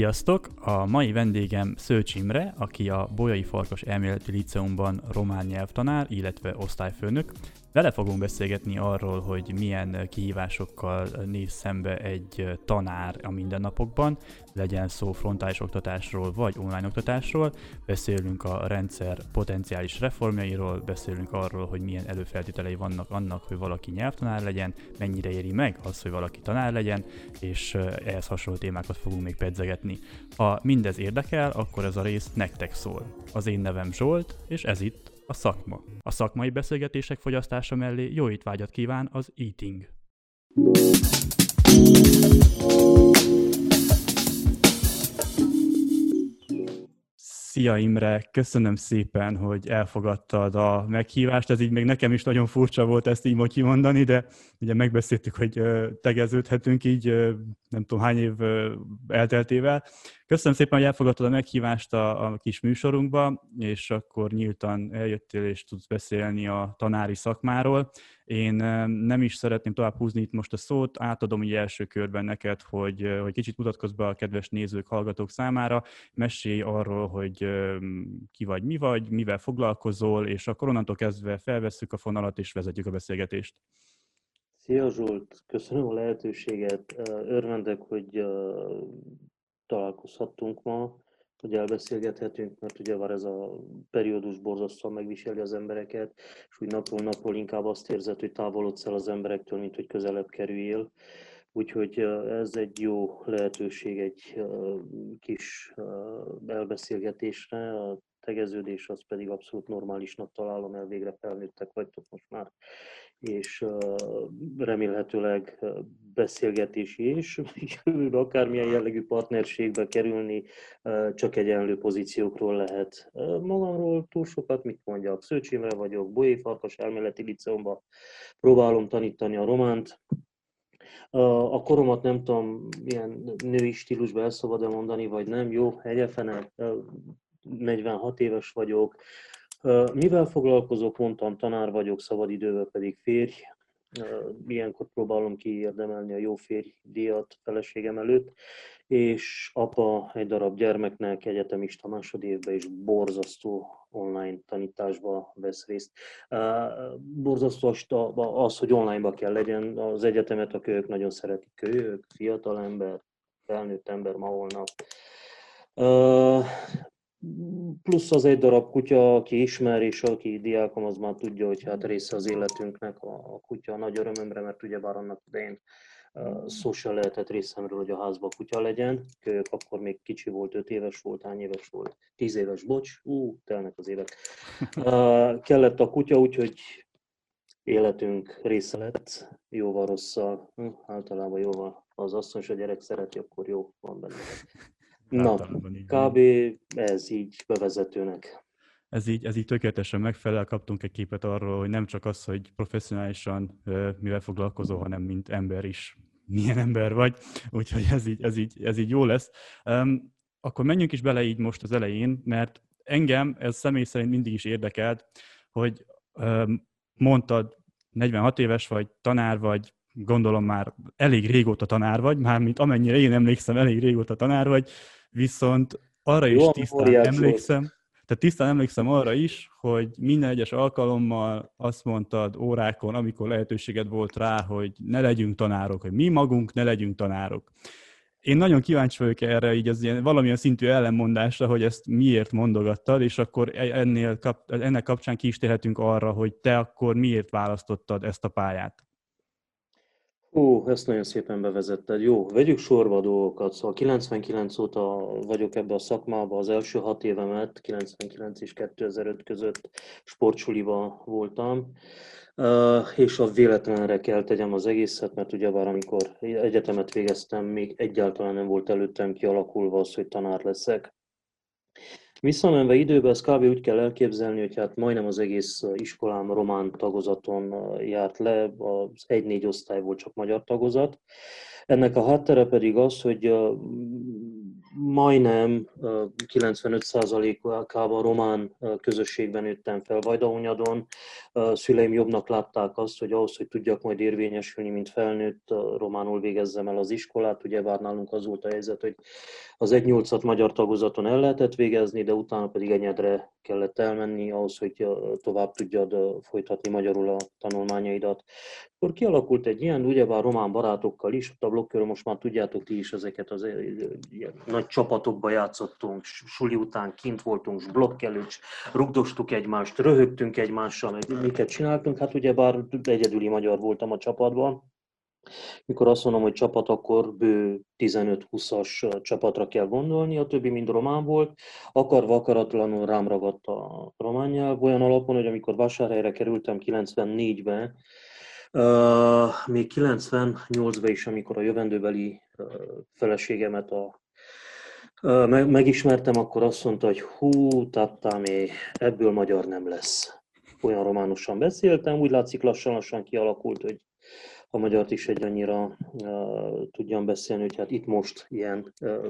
Sziasztok! A mai vendégem Szőcs Imre, aki a Bolyai Farkas Elméleti Liceumban román nyelvtanár, illetve osztályfőnök. Vele fogunk beszélgetni arról, hogy milyen kihívásokkal néz szembe egy tanár a mindennapokban, legyen szó frontális oktatásról vagy online oktatásról, beszélünk a rendszer potenciális reformjairól, beszélünk arról, hogy milyen előfeltételei vannak annak, hogy valaki nyelvtanár legyen, mennyire éri meg az, hogy valaki tanár legyen, és ehhez hasonló témákat fogunk még pedzegetni. Ha mindez érdekel, akkor ez a rész nektek szól. Az én nevem Zsolt, és ez itt a szakma. A szakmai beszélgetések fogyasztása mellé jó étvágyat kíván az Eating. Szia Imre, köszönöm szépen, hogy elfogadtad a meghívást. Ez így még nekem is nagyon furcsa volt ezt így most kimondani, de ugye megbeszéltük, hogy tegeződhetünk így, nem tudom hány év elteltével. Köszönöm szépen, hogy elfogadtad a meghívást a, a kis műsorunkba, és akkor nyíltan eljöttél és tudsz beszélni a tanári szakmáról. Én nem is szeretném tovább húzni itt most a szót, átadom így első körben neked, hogy, hogy kicsit mutatkozz be a kedves nézők, hallgatók számára, mesélj arról, hogy ki vagy, mi vagy, mivel foglalkozol, és akkor onnantól kezdve felvesszük a fonalat és vezetjük a beszélgetést. Szia Zsolt, köszönöm a lehetőséget. Örvendek, hogy találkozhattunk ma, hogy elbeszélgethetünk, mert ugye már ez a periódus borzasztóan megviseli az embereket, és úgy napról napról inkább azt érzed, hogy távolodsz el az emberektől, mint hogy közelebb kerüljél. Úgyhogy ez egy jó lehetőség egy kis elbeszélgetésre. A tegeződés az pedig abszolút normálisnak találom, végre felnőttek vagytok most már, és remélhetőleg beszélgetési is, akármilyen jellegű partnerségbe kerülni, csak egyenlő pozíciókról lehet. Magamról túl sokat mit mondjak, Szőcs Imre vagyok, Bolyé Farkas elméleti liceumban próbálom tanítani a románt, a koromat nem tudom, milyen női stílusban el szabad-e mondani, vagy nem. Jó, egyefene, 46 éves vagyok, mivel foglalkozok? Mondtam, tanár vagyok, szabadidővel pedig férj. Ilyenkor próbálom kiérdemelni a jó férj díjat feleségem előtt, és apa egy darab gyermeknek egyetemista másodévben is borzasztó online tanításba vesz részt. Borzasztó az, hogy onlineba kell legyen az egyetemet, a kölyök nagyon szeretik kölyök, fiatal ember, felnőtt ember ma holnap plusz az egy darab kutya, aki ismer, és aki diákom, az már tudja, hogy hát része az életünknek a, a kutya, nagy örömömre, mert ugyebár annak idején szó se lehetett részemről, hogy a házba kutya legyen. Kölyök akkor még kicsi volt, 5 éves volt, hány éves volt, 10 éves, bocs, ú, telnek az évek. Uh, kellett a kutya, úgyhogy életünk része lett, jóval rosszal, hm, általában jóval. Az asszony és a gyerek szereti, akkor jó van benne. Na, kb. ez így bevezetőnek. Ez így, ez így tökéletesen megfelel, kaptunk egy képet arról, hogy nem csak az, hogy professzionálisan mivel foglalkozol, hanem mint ember is milyen ember vagy, úgyhogy ez így, ez így, ez így jó lesz. Um, akkor menjünk is bele így most az elején, mert engem ez személy szerint mindig is érdekelt, hogy um, mondtad, 46 éves vagy, tanár vagy, gondolom már elég régóta tanár vagy, mármint amennyire én emlékszem, elég régóta tanár vagy, viszont arra is Jó, tisztán emlékszem, tehát tisztán emlékszem arra is, hogy minden egyes alkalommal azt mondtad órákon, amikor lehetőséged volt rá, hogy ne legyünk tanárok, hogy mi magunk ne legyünk tanárok. Én nagyon kíváncsi vagyok erre, így az ilyen valamilyen szintű ellenmondásra, hogy ezt miért mondogattad, és akkor e- ennél, ennek kapcsán ki is térhetünk arra, hogy te akkor miért választottad ezt a pályát. Ó, ezt nagyon szépen bevezetted. Jó, vegyük sorba a dolgokat. Szóval 99 óta vagyok ebbe a szakmába, az első hat évemet, 99 és 2005 között sportsuliba voltam, és a véletlenre kell tegyem az egészet, mert ugyebár amikor egyetemet végeztem, még egyáltalán nem volt előttem kialakulva az, hogy tanár leszek. Visszamenve időben ezt kb. úgy kell elképzelni, hogy hát majdnem az egész iskolám román tagozaton járt le, az 1-4 osztály volt csak magyar tagozat. Ennek a háttere pedig az, hogy majdnem 95%-ában román közösségben nőttem fel Vajdahunyadon. Szüleim jobbnak látták azt, hogy ahhoz, hogy tudjak majd érvényesülni, mint felnőtt, románul végezzem el az iskolát. Ugye vár nálunk az volt a helyzet, hogy az 1-8-at magyar tagozaton el lehetett végezni, de utána pedig enyedre kellett elmenni ahhoz, hogy tovább tudjad folytatni magyarul a tanulmányaidat. Akkor kialakult egy ilyen, ugyebár román barátokkal is, a blokkörről most már tudjátok ti is ezeket az ilyen nagy csapatokba játszottunk, suli után kint voltunk, blokk előtt, rugdostuk egymást, röhögtünk egymással, meg miket csináltunk, hát ugyebár egyedüli magyar voltam a csapatban, mikor azt mondom, hogy csapat, akkor bő 15-20-as csapatra kell gondolni, a többi mind román volt. Akarva akaratlanul rám ragadt a román nyelv, olyan alapon, hogy amikor vásárhelyre kerültem 94-ben, uh, még 98-ban is, amikor a jövendőbeli feleségemet a megismertem, akkor azt mondta, hogy hú, tattámé, ebből magyar nem lesz. Olyan románosan beszéltem, úgy látszik lassan-lassan kialakult, hogy a magyart is egy annyira uh, tudjam beszélni, hogy hát itt most ilyen uh,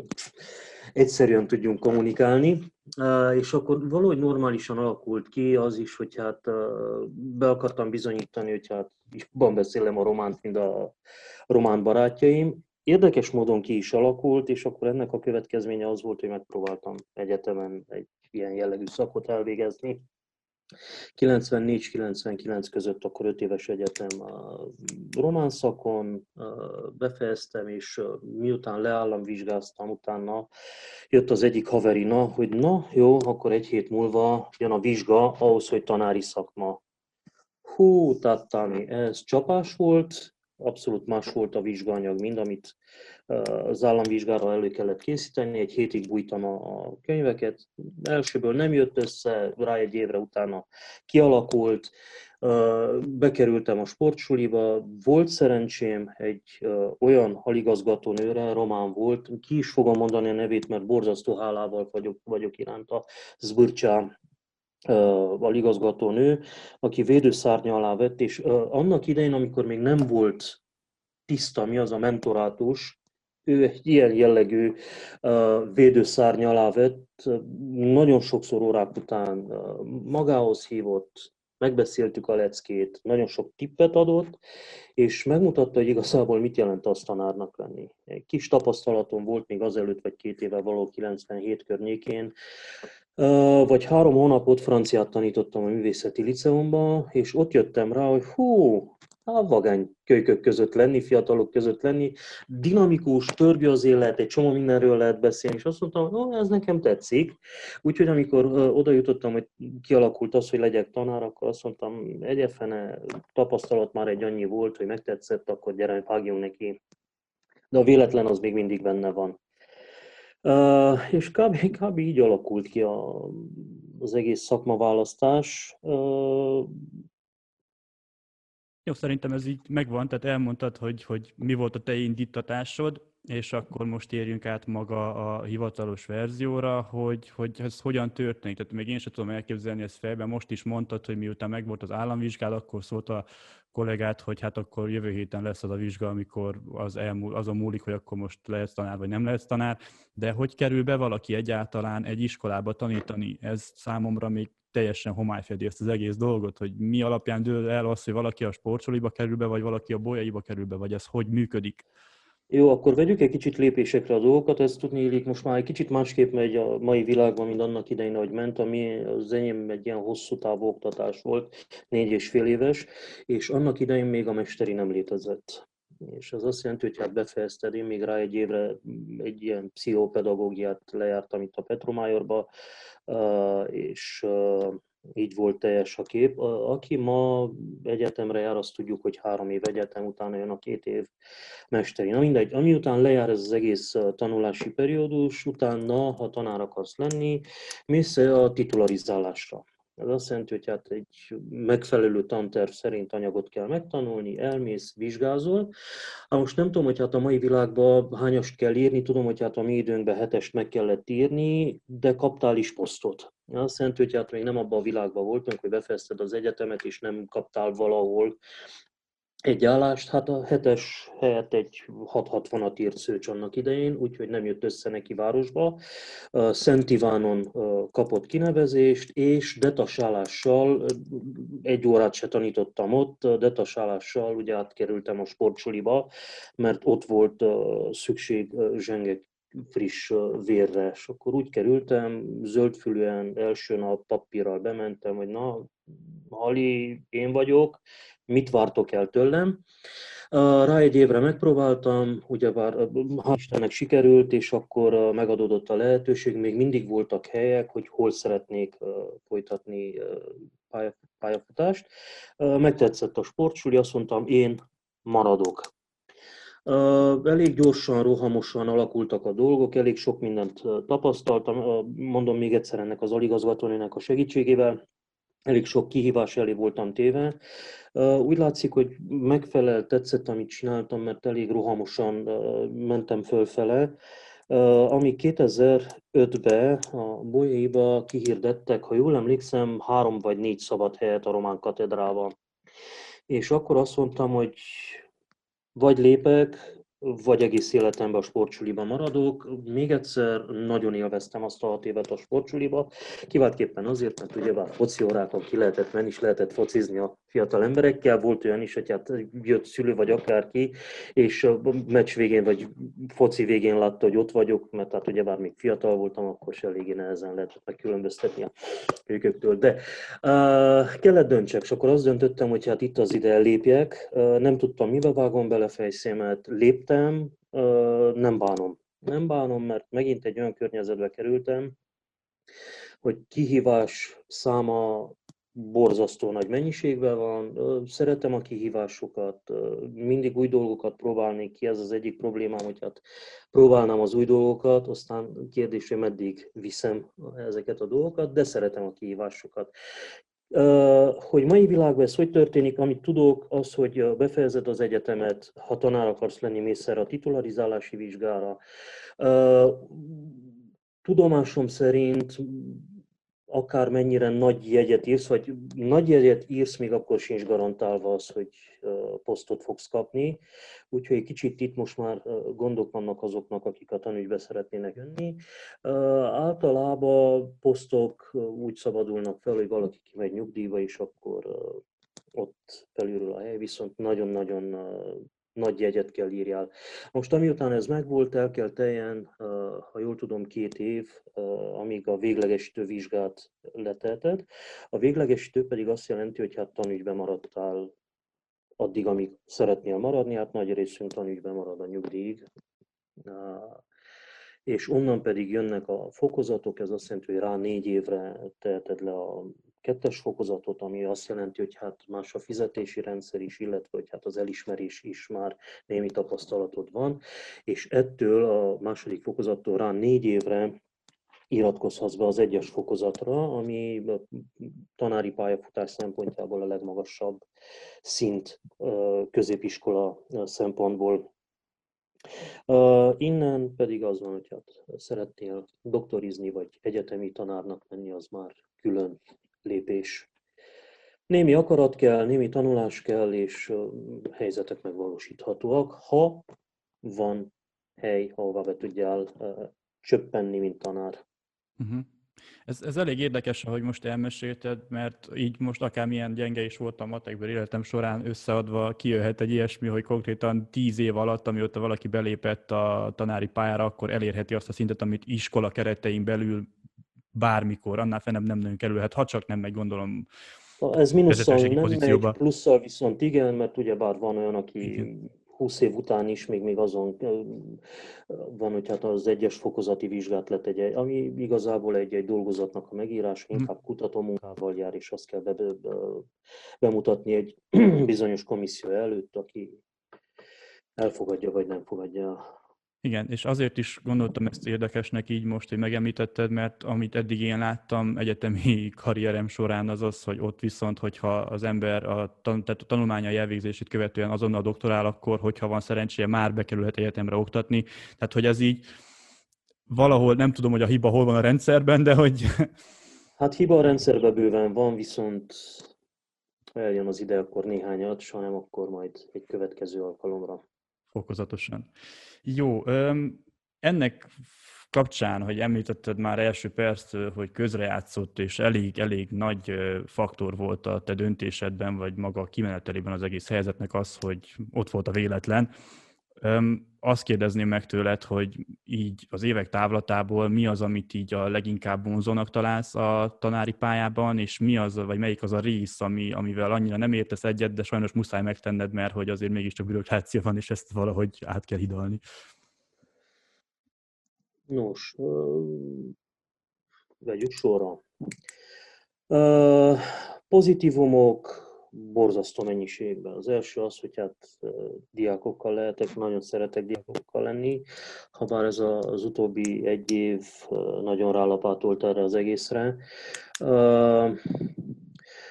egyszerűen tudjunk kommunikálni. Uh, és akkor valahogy normálisan alakult ki az is, hogy hát uh, be akartam bizonyítani, hogy hát jobban beszélem a románt, mint a román barátjaim. Érdekes módon ki is alakult, és akkor ennek a következménye az volt, hogy megpróbáltam egyetemen egy ilyen jellegű szakot elvégezni 94-99 között akkor 5 éves egyetem a román szakon befejeztem, és miután leállamvizsgáztam, utána jött az egyik haverina, hogy na jó, akkor egy hét múlva jön a vizsga ahhoz, hogy tanári szakma. Hú, tattani, ez csapás volt, abszolút más volt a vizsgaanyag, mint amit az államvizsgára elő kellett készíteni, egy hétig bújtam a könyveket, elsőből nem jött össze, rá egy évre utána kialakult, bekerültem a sportsuliba, volt szerencsém egy olyan haligazgató nőre, román volt, ki is fogom mondani a nevét, mert borzasztó hálával vagyok, vagyok iránta, Zburcsá a igazgató nő, aki védőszárnya alá vett, és annak idején, amikor még nem volt tiszta, mi az a mentorátus, ő egy ilyen jellegű uh, védőszárny alá vett, nagyon sokszor órák után magához hívott, megbeszéltük a leckét, nagyon sok tippet adott, és megmutatta, hogy igazából mit jelent azt tanárnak lenni. Egy kis tapasztalatom volt még azelőtt, vagy két éve való 97 környékén, vagy három hónapot franciát tanítottam a művészeti liceumban, és ott jöttem rá, hogy hú, a vagány kölykök között lenni, fiatalok között lenni, dinamikus, törgő az élet, egy csomó mindenről lehet beszélni, és azt mondtam, hogy ez nekem tetszik. Úgyhogy amikor oda jutottam, hogy kialakult az, hogy legyek tanár, akkor azt mondtam, egyefene tapasztalat már egy annyi volt, hogy megtetszett, akkor gyere, vágjunk neki. De a véletlen az még mindig benne van. És kb, kb. így alakult ki a, az egész szakmaválasztás. Uh, jó, szerintem ez így megvan, tehát elmondtad, hogy, hogy mi volt a te indítatásod, és akkor most érjünk át maga a hivatalos verzióra, hogy, hogy ez hogyan történik. Tehát még én sem tudom elképzelni ezt fejben. Most is mondtad, hogy miután megvolt az államvizsgál, akkor szólt a kollégát, hogy hát akkor jövő héten lesz az a vizsga, amikor az elmúl, azon múlik, hogy akkor most lehetsz tanár, vagy nem lehetsz tanár. De hogy kerül be valaki egyáltalán egy iskolába tanítani? Ez számomra még teljesen homály fedi ezt az egész dolgot, hogy mi alapján dől el az, hogy valaki a sportsoliba kerül be, vagy valaki a bolyaiba kerül be, vagy ez hogy működik? Jó, akkor vegyük egy kicsit lépésekre a dolgokat, ez tudni illik most már egy kicsit másképp megy a mai világban, mint annak idején, ahogy ment, ami az enyém egy ilyen hosszú távú oktatás volt, négy és fél éves, és annak idején még a mesteri nem létezett. És az azt jelenti, hogy hát befejezted, én még rá egy évre egy ilyen pszichopedagógiát lejártam itt a Petromájorba, és így volt teljes a kép. Aki ma egyetemre jár, azt tudjuk, hogy három év egyetem, utána jön a két év mesteri. Na mindegy, ami után lejár ez az egész tanulási periódus, utána, ha tanár akarsz lenni, mész a titularizálásra. Ez azt jelenti, hogy hát egy megfelelő tanterv szerint anyagot kell megtanulni, elmész, vizsgázol. Ha most nem tudom, hogy hát a mai világban hányast kell írni, tudom, hogy hát a mi időnkben hetest meg kellett írni, de kaptál is posztot. Azt jelenti, hogy hát még nem abban a világban voltunk, hogy befejezted az egyetemet, és nem kaptál valahol egy állást, hát a hetes helyett egy 660-at írt Szőcs annak idején, úgyhogy nem jött össze neki városba. Szent Ivánon kapott kinevezést, és detassálással, egy órát se tanítottam ott, detassálással ugye átkerültem a sportsuliba, mert ott volt szükség zsengek friss vérre, és akkor úgy kerültem, zöldfülűen első nap papírral bementem, hogy na, Hali, én vagyok, mit vártok el tőlem. Rá egy évre megpróbáltam, ugyebár ha Istennek sikerült, és akkor megadódott a lehetőség, még mindig voltak helyek, hogy hol szeretnék folytatni pályafutást. Megtetszett a sportsuli, azt mondtam, én maradok. Elég gyorsan, rohamosan alakultak a dolgok, elég sok mindent tapasztaltam, mondom még egyszer ennek az aligazgatónének a segítségével, elég sok kihívás elé voltam téve. Úgy látszik, hogy megfelel, tetszett, amit csináltam, mert elég rohamosan mentem fölfele. Ami 2005-ben a Bolyaiba kihirdettek, ha jól emlékszem, három vagy négy szabad helyet a Román katedrában. És akkor azt mondtam, hogy vagy lépek, vagy egész életemben a sportsuliba maradok. Még egyszer nagyon élveztem azt a hat évet a sportsuliba, kiváltképpen azért, mert ugye már foci órákon ki lehetett menni, és lehetett focizni a fiatal emberekkel. Volt olyan is, hogy hát jött szülő vagy akárki, és a meccs végén vagy foci végén látta, hogy ott vagyok, mert hát ugye bár még fiatal voltam, akkor se eléggé nehezen lehetett megkülönböztetni a őköktől. De uh, kellett döntsek, és akkor azt döntöttem, hogy hát itt az ide lépjek. Uh, nem tudtam, mibe vágom bele fejszémet, léptem, uh, nem bánom. Nem bánom, mert megint egy olyan környezetbe kerültem, hogy kihívás száma borzasztó nagy mennyiségben van, szeretem a kihívásokat, mindig új dolgokat próbálni ki, ez az egyik problémám, hogy hát próbálnám az új dolgokat, aztán kérdés, hogy meddig viszem ezeket a dolgokat, de szeretem a kihívásokat. Hogy mai világban ez hogy történik, amit tudok, az, hogy befejezed az egyetemet, ha tanár akarsz lenni, mész a titularizálási vizsgára. Tudomásom szerint akár mennyire nagy jegyet írsz, vagy nagy jegyet írsz, még akkor sincs garantálva az, hogy posztot fogsz kapni. Úgyhogy egy kicsit itt most már gondok vannak azoknak, akik a tanügybe szeretnének jönni. Általában posztok úgy szabadulnak fel, hogy valaki kimegy nyugdíjba, és akkor ott felülről a hely, viszont nagyon-nagyon nagy jegyet kell írjál. Most amiután ez megvolt, el kell teljen, ha jól tudom, két év, amíg a véglegesítő vizsgát letelted. A véglegesítő pedig azt jelenti, hogy hát tanügyben maradtál addig, amíg szeretnél maradni, hát nagy részünk tanügyben marad a nyugdíjig. És onnan pedig jönnek a fokozatok, ez azt jelenti, hogy rá négy évre teheted le a kettes fokozatot, ami azt jelenti, hogy hát más a fizetési rendszer is, illetve hogy hát az elismerés is már némi tapasztalatod van, és ettől a második fokozattól rá négy évre iratkozhatsz be az egyes fokozatra, ami a tanári pályafutás szempontjából a legmagasabb szint középiskola szempontból. Innen pedig az van, hogy hát szeretnél doktorizni, vagy egyetemi tanárnak lenni, az már külön lépés. Némi akarat kell, némi tanulás kell, és helyzetek megvalósíthatóak, ha van hely, ahová be tudjál csöppenni, mint tanár. Uh-huh. Ez, ez elég érdekes, ahogy most elmesélted, mert így most akármilyen gyenge is voltam matekből életem során összeadva, kijöhet egy ilyesmi, hogy konkrétan tíz év alatt, amióta valaki belépett a tanári pályára, akkor elérheti azt a szintet, amit iskola keretein belül bármikor, annál fennem nem nagyon kerülhet, ha csak nem megy gondolom ez minusszal nem megy, plusszal viszont igen, mert ugye bár van olyan, aki igen. 20 év után is még, még azon van, hogy hát az egyes fokozati vizsgát letegye, ami igazából egy-egy dolgozatnak a megírása, mhm. inkább kutató munkával jár, és azt kell be, be, bemutatni egy bizonyos komisszió előtt, aki elfogadja vagy nem fogadja igen, és azért is gondoltam ezt érdekesnek így most, hogy megemlítetted, mert amit eddig én láttam egyetemi karrierem során az az, hogy ott viszont, hogyha az ember a, tan- tehát a tanulmányai elvégzését követően azonnal doktorál, akkor, hogyha van szerencséje, már bekerülhet egyetemre oktatni. Tehát, hogy ez így valahol, nem tudom, hogy a hiba hol van a rendszerben, de hogy... Hát hiba a rendszerben bőven van, viszont eljön az ide, akkor néhányat, s hanem akkor majd egy következő alkalomra. Fokozatosan. Jó, ennek kapcsán, hogy említetted már első perctől, hogy közrejátszott, és elég, elég nagy faktor volt a te döntésedben, vagy maga a kimenetelében az egész helyzetnek az, hogy ott volt a véletlen. Azt kérdezném meg tőled, hogy így az évek távlatából mi az, amit így a leginkább vonzónak találsz a tanári pályában, és mi az, vagy melyik az a rész, ami, amivel annyira nem értesz egyet, de sajnos muszáj megtenned, mert hogy azért mégiscsak bürokrácia van, és ezt valahogy át kell hidalni. Nos, vegyük sorra. Pozitívumok borzasztó mennyiségben. Az első az, hogy hát diákokkal lehetek, nagyon szeretek diákokkal lenni, ha bár ez az utóbbi egy év nagyon rálapátolt erre az egészre.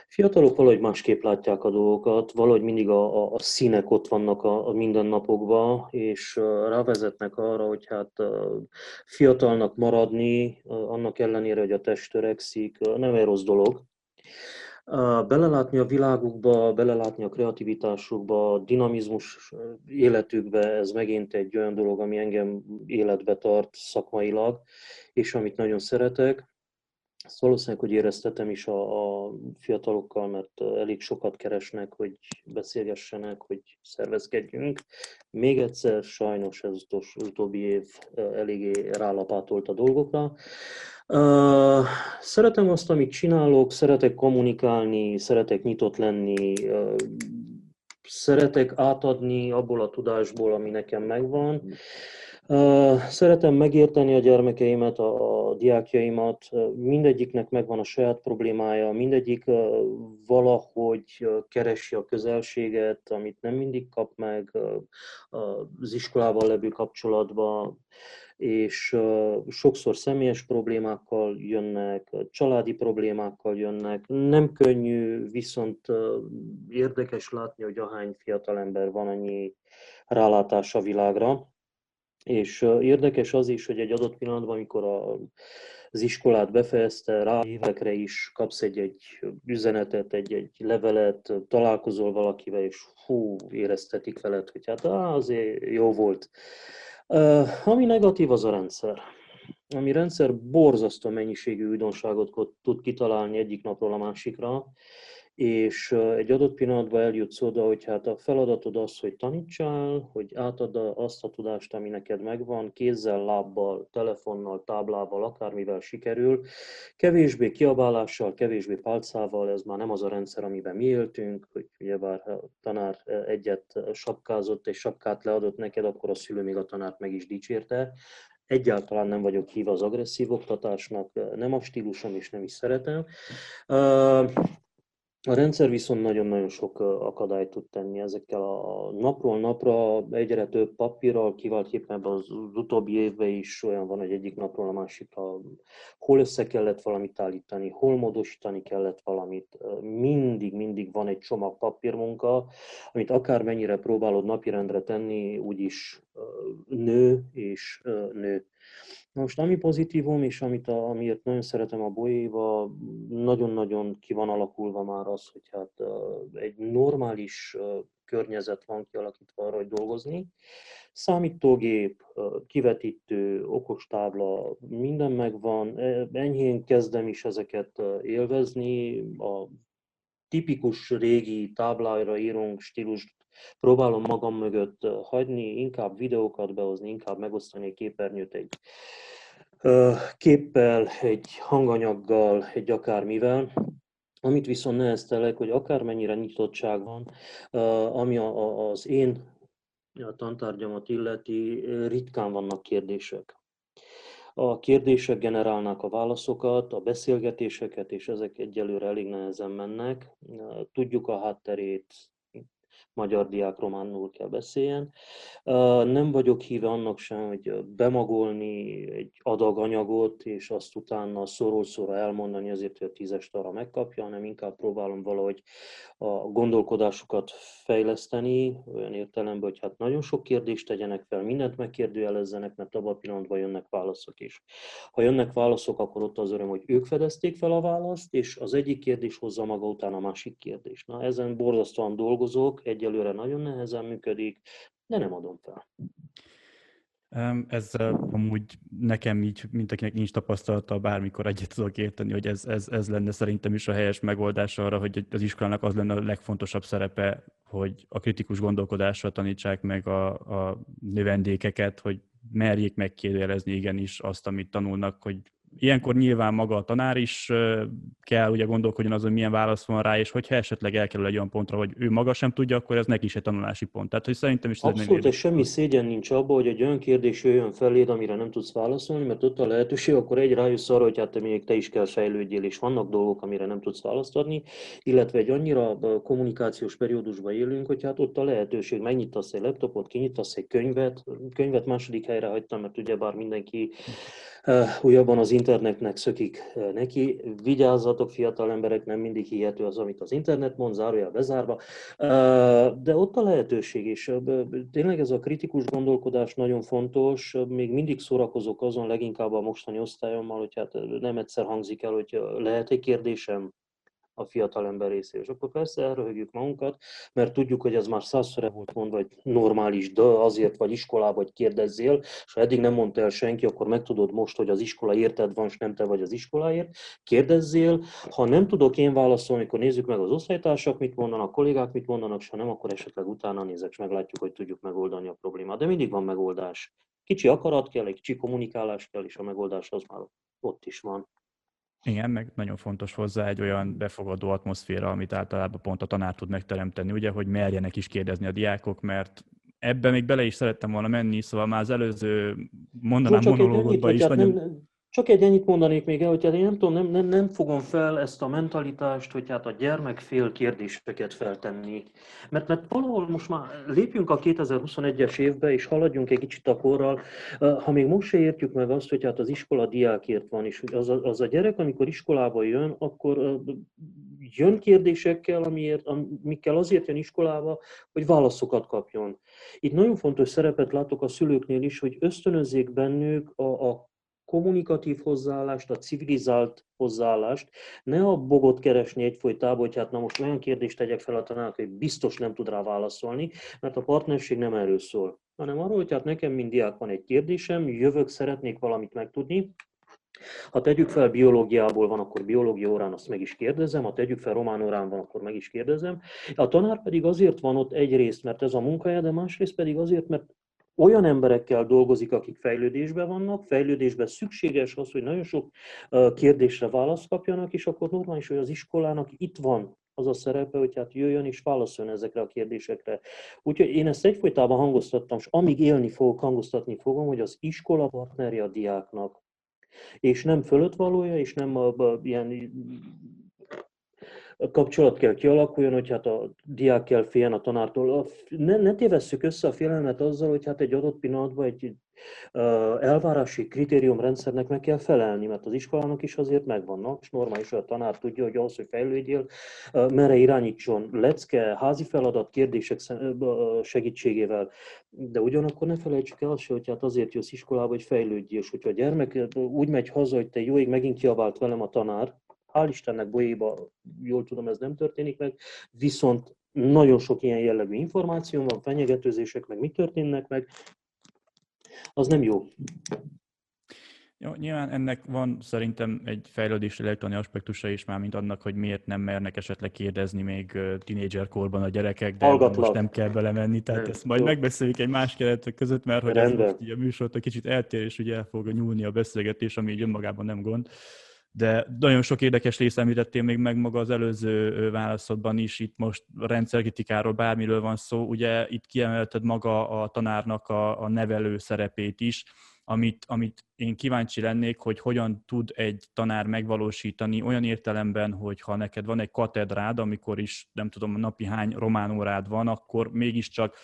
Fiatalok valahogy másképp látják a dolgokat, valahogy mindig a, a, a színek ott vannak a, a mindennapokban, és rávezetnek arra, hogy hát fiatalnak maradni, annak ellenére, hogy a test törekszik, nem egy rossz dolog. Belelátni a világukba, belelátni a kreativitásukba, a dinamizmus életükbe, ez megint egy olyan dolog, ami engem életbe tart szakmailag, és amit nagyon szeretek. Ezt valószínűleg, hogy éreztetem is a, a fiatalokkal, mert elég sokat keresnek, hogy beszélgessenek, hogy szervezkedjünk. Még egyszer, sajnos ez az utóbbi év eléggé rálapátolt a dolgokra. Szeretem azt, amit csinálok, szeretek kommunikálni, szeretek nyitott lenni, szeretek átadni abból a tudásból, ami nekem megvan. Szeretem megérteni a gyermekeimet, a diákjaimat, mindegyiknek megvan a saját problémája, mindegyik valahogy keresi a közelséget, amit nem mindig kap meg az iskolával levő kapcsolatban, és sokszor személyes problémákkal jönnek, családi problémákkal jönnek. Nem könnyű, viszont érdekes látni, hogy ahány fiatalember van, annyi rálátás a világra. És érdekes az is, hogy egy adott pillanatban, amikor a, az iskolát befejezte, rá évekre is kapsz egy-egy üzenetet, egy-egy levelet, találkozol valakivel, és hú, éreztetik veled, hogy hát á, azért jó volt. Ami negatív, az a rendszer. Ami rendszer borzasztó mennyiségű újdonságot tud kitalálni egyik napról a másikra, és egy adott pillanatban eljutsz oda, hogy hát a feladatod az, hogy tanítsál, hogy átad azt a tudást, ami neked megvan, kézzel, lábbal, telefonnal, táblával, akármivel sikerül, kevésbé kiabálással, kevésbé pálcával, ez már nem az a rendszer, amiben mi éltünk, hogy ugyebár a tanár egyet sapkázott és sapkát leadott neked, akkor a szülő még a tanárt meg is dicsérte, Egyáltalán nem vagyok hív az agresszív oktatásnak, nem a stílusom és nem is szeretem. A rendszer viszont nagyon-nagyon sok akadályt tud tenni ezekkel a napról napra egyre több papírral, kiváltképpen az utóbbi évben is olyan van, hogy egyik napról a másikra hol össze kellett valamit állítani, hol módosítani kellett valamit. Mindig, mindig van egy csomag papírmunka, amit akármennyire próbálod napirendre tenni, úgyis nő és nő. Most ami pozitívum, és amit a, amiért nagyon szeretem a bolyéva, nagyon-nagyon ki van alakulva már az, hogy hát egy normális környezet van kialakítva arra, hogy dolgozni. Számítógép, kivetítő, okostábla, minden megvan. E, enyhén kezdem is ezeket élvezni. A tipikus régi táblára írunk stílust próbálom magam mögött hagyni, inkább videókat behozni, inkább megosztani egy képernyőt egy képpel, egy hanganyaggal, egy akármivel. Amit viszont neheztelek, hogy akármennyire nyitottság van, ami az én a tantárgyamat illeti, ritkán vannak kérdések. A kérdések generálnák a válaszokat, a beszélgetéseket, és ezek egyelőre elég nehezen mennek. Tudjuk a hátterét, magyar diák románul kell beszéljen. Nem vagyok híve annak sem, hogy bemagolni egy adag anyagot, és azt utána szorul szóra elmondani azért, hogy a tízes arra megkapja, hanem inkább próbálom valahogy a gondolkodásukat fejleszteni, olyan értelemben, hogy hát nagyon sok kérdést tegyenek fel, mindent megkérdőjelezzenek, mert abban a pillanatban jönnek válaszok is. Ha jönnek válaszok, akkor ott az öröm, hogy ők fedezték fel a választ, és az egyik kérdés hozza maga után a másik kérdés. Na, ezen borzasztóan dolgozok, egyelőre nagyon nehezen működik, de nem adom fel. Ez amúgy nekem így, mint akinek nincs tapasztalata, bármikor egyet tudok érteni, hogy ez, ez, ez lenne szerintem is a helyes megoldás arra, hogy az iskolának az lenne a legfontosabb szerepe, hogy a kritikus gondolkodásra tanítsák meg a, a növendékeket, hogy merjék megkérdelezni igenis azt, amit tanulnak, hogy ilyenkor nyilván maga a tanár is kell ugye gondolkodjon azon, milyen válasz van rá, és hogyha esetleg elkerül egy olyan pontra, hogy ő maga sem tudja, akkor ez neki is egy tanulási pont. Tehát, hogy szerintem is Abszolút, és semmi szégyen nincs abban, hogy egy olyan kérdés jöjjön feléd, amire nem tudsz válaszolni, mert ott a lehetőség, akkor egy rájössz arra, hogy hát te még te is kell fejlődjél, és vannak dolgok, amire nem tudsz választ adni, illetve egy annyira kommunikációs periódusban élünk, hogy hát ott a lehetőség, megnyitasz egy laptopot, kinyitasz egy könyvet, könyvet második helyre hagytam, mert ugyebár mindenki újabban az internetnek szökik neki. Vigyázzatok, fiatal emberek, nem mindig hihető az, amit az internet mond, zárójel bezárva. De ott a lehetőség is. Tényleg ez a kritikus gondolkodás nagyon fontos. Még mindig szórakozok azon, leginkább a mostani osztályommal, hogy hát nem egyszer hangzik el, hogy lehet egy kérdésem, a fiatal ember részéről. És akkor persze elröhögjük magunkat, mert tudjuk, hogy ez már százszor volt mondva, hogy normális, de azért vagy iskolába, vagy kérdezzél, és ha eddig nem mondta el senki, akkor megtudod most, hogy az iskola érted van, és nem te vagy az iskoláért. Kérdezzél, ha nem tudok én válaszolni, akkor nézzük meg az osztálytársak mit mondanak, kollégák mit mondanak, és ha nem, akkor esetleg utána nézek, és meglátjuk, hogy tudjuk megoldani a problémát. De mindig van megoldás. Kicsi akarat kell, egy kicsi kommunikálás kell, és a megoldás az már ott is van. Igen, meg nagyon fontos hozzá egy olyan befogadó atmoszféra, amit általában pont a tanár tud megteremteni, ugye, hogy merjenek is kérdezni a diákok, mert ebben még bele is szerettem volna menni, szóval már az előző mondanám monológodban is nagyon... Nem, csak egy ennyit mondanék még el, hogy hát én nem tudom, nem, nem, nem fogom fel ezt a mentalitást, hogy hát a gyermek fél kérdéseket feltenni. Mert, mert valahol most már lépjünk a 2021-es évbe, és haladjunk egy kicsit a korral. Ha még most se értjük meg azt, hogy hát az iskola diákért van, és az a, az a gyerek, amikor iskolába jön, akkor jön kérdésekkel, amiért, amikkel azért jön iskolába, hogy válaszokat kapjon. Itt nagyon fontos szerepet látok a szülőknél is, hogy ösztönözzék bennük a, a kommunikatív hozzáállást, a civilizált hozzáállást, ne a bogot keresni egyfolytában, hogy hát na most olyan kérdést tegyek fel a tanárnak, hogy biztos nem tud rá válaszolni, mert a partnerség nem erről szól, hanem arról, hogy hát nekem, mint diák van egy kérdésem, jövök, szeretnék valamit megtudni, ha tegyük fel biológiából van, akkor biológia órán azt meg is kérdezem, ha tegyük fel román órán van, akkor meg is kérdezem. A tanár pedig azért van ott egyrészt, mert ez a munkája, de másrészt pedig azért, mert olyan emberekkel dolgozik, akik fejlődésben vannak, fejlődésben szükséges az, hogy nagyon sok kérdésre választ kapjanak, és akkor normális, hogy az iskolának itt van az a szerepe, hogy hát jöjjön és válaszoljon ezekre a kérdésekre. Úgyhogy én ezt egyfolytában hangoztattam, és amíg élni fogok, hangoztatni fogom, hogy az iskola partnerje a diáknak. És nem fölöttvalója, és nem a, a, ilyen kapcsolat kell kialakuljon, hogy hát a diák kell féljen a tanártól. Ne, ne tévesszük össze a félelmet azzal, hogy hát egy adott pillanatban egy elvárási kritériumrendszernek meg kell felelni, mert az iskolának is azért megvannak, és normális, hogy a tanár tudja, hogy ahhoz, hogy fejlődjél, merre irányítson lecke, házi feladat, kérdések segítségével. De ugyanakkor ne felejtsük el azt, hogy hát azért jössz iskolába, hogy fejlődjél, és hogyha a gyermek úgy megy haza, hogy te jóig megint kiabált velem a tanár, Hál' Istennek Bolyéba, jól tudom, ez nem történik meg, viszont nagyon sok ilyen jellegű információ van, fenyegetőzések, meg mi történnek meg, az nem jó. Jó, nyilván ennek van szerintem egy fejlődési lélektani aspektusa is már, mint annak, hogy miért nem mernek esetleg kérdezni még tínédzser korban a gyerekek, de most nem kell belemenni, tehát nem, ezt majd jó. megbeszéljük egy más keretek között, mert hogy ez most így a műsort egy kicsit eltér, és ugye el fog nyúlni a beszélgetés, ami így önmagában nem gond de nagyon sok érdekes részt említettél még meg maga az előző válaszodban is, itt most rendszerkritikáról bármiről van szó, ugye itt kiemelted maga a tanárnak a, a nevelő szerepét is, amit, amit én kíváncsi lennék, hogy hogyan tud egy tanár megvalósítani olyan értelemben, hogy ha neked van egy katedrád, amikor is nem tudom, napi hány román órád van, akkor mégiscsak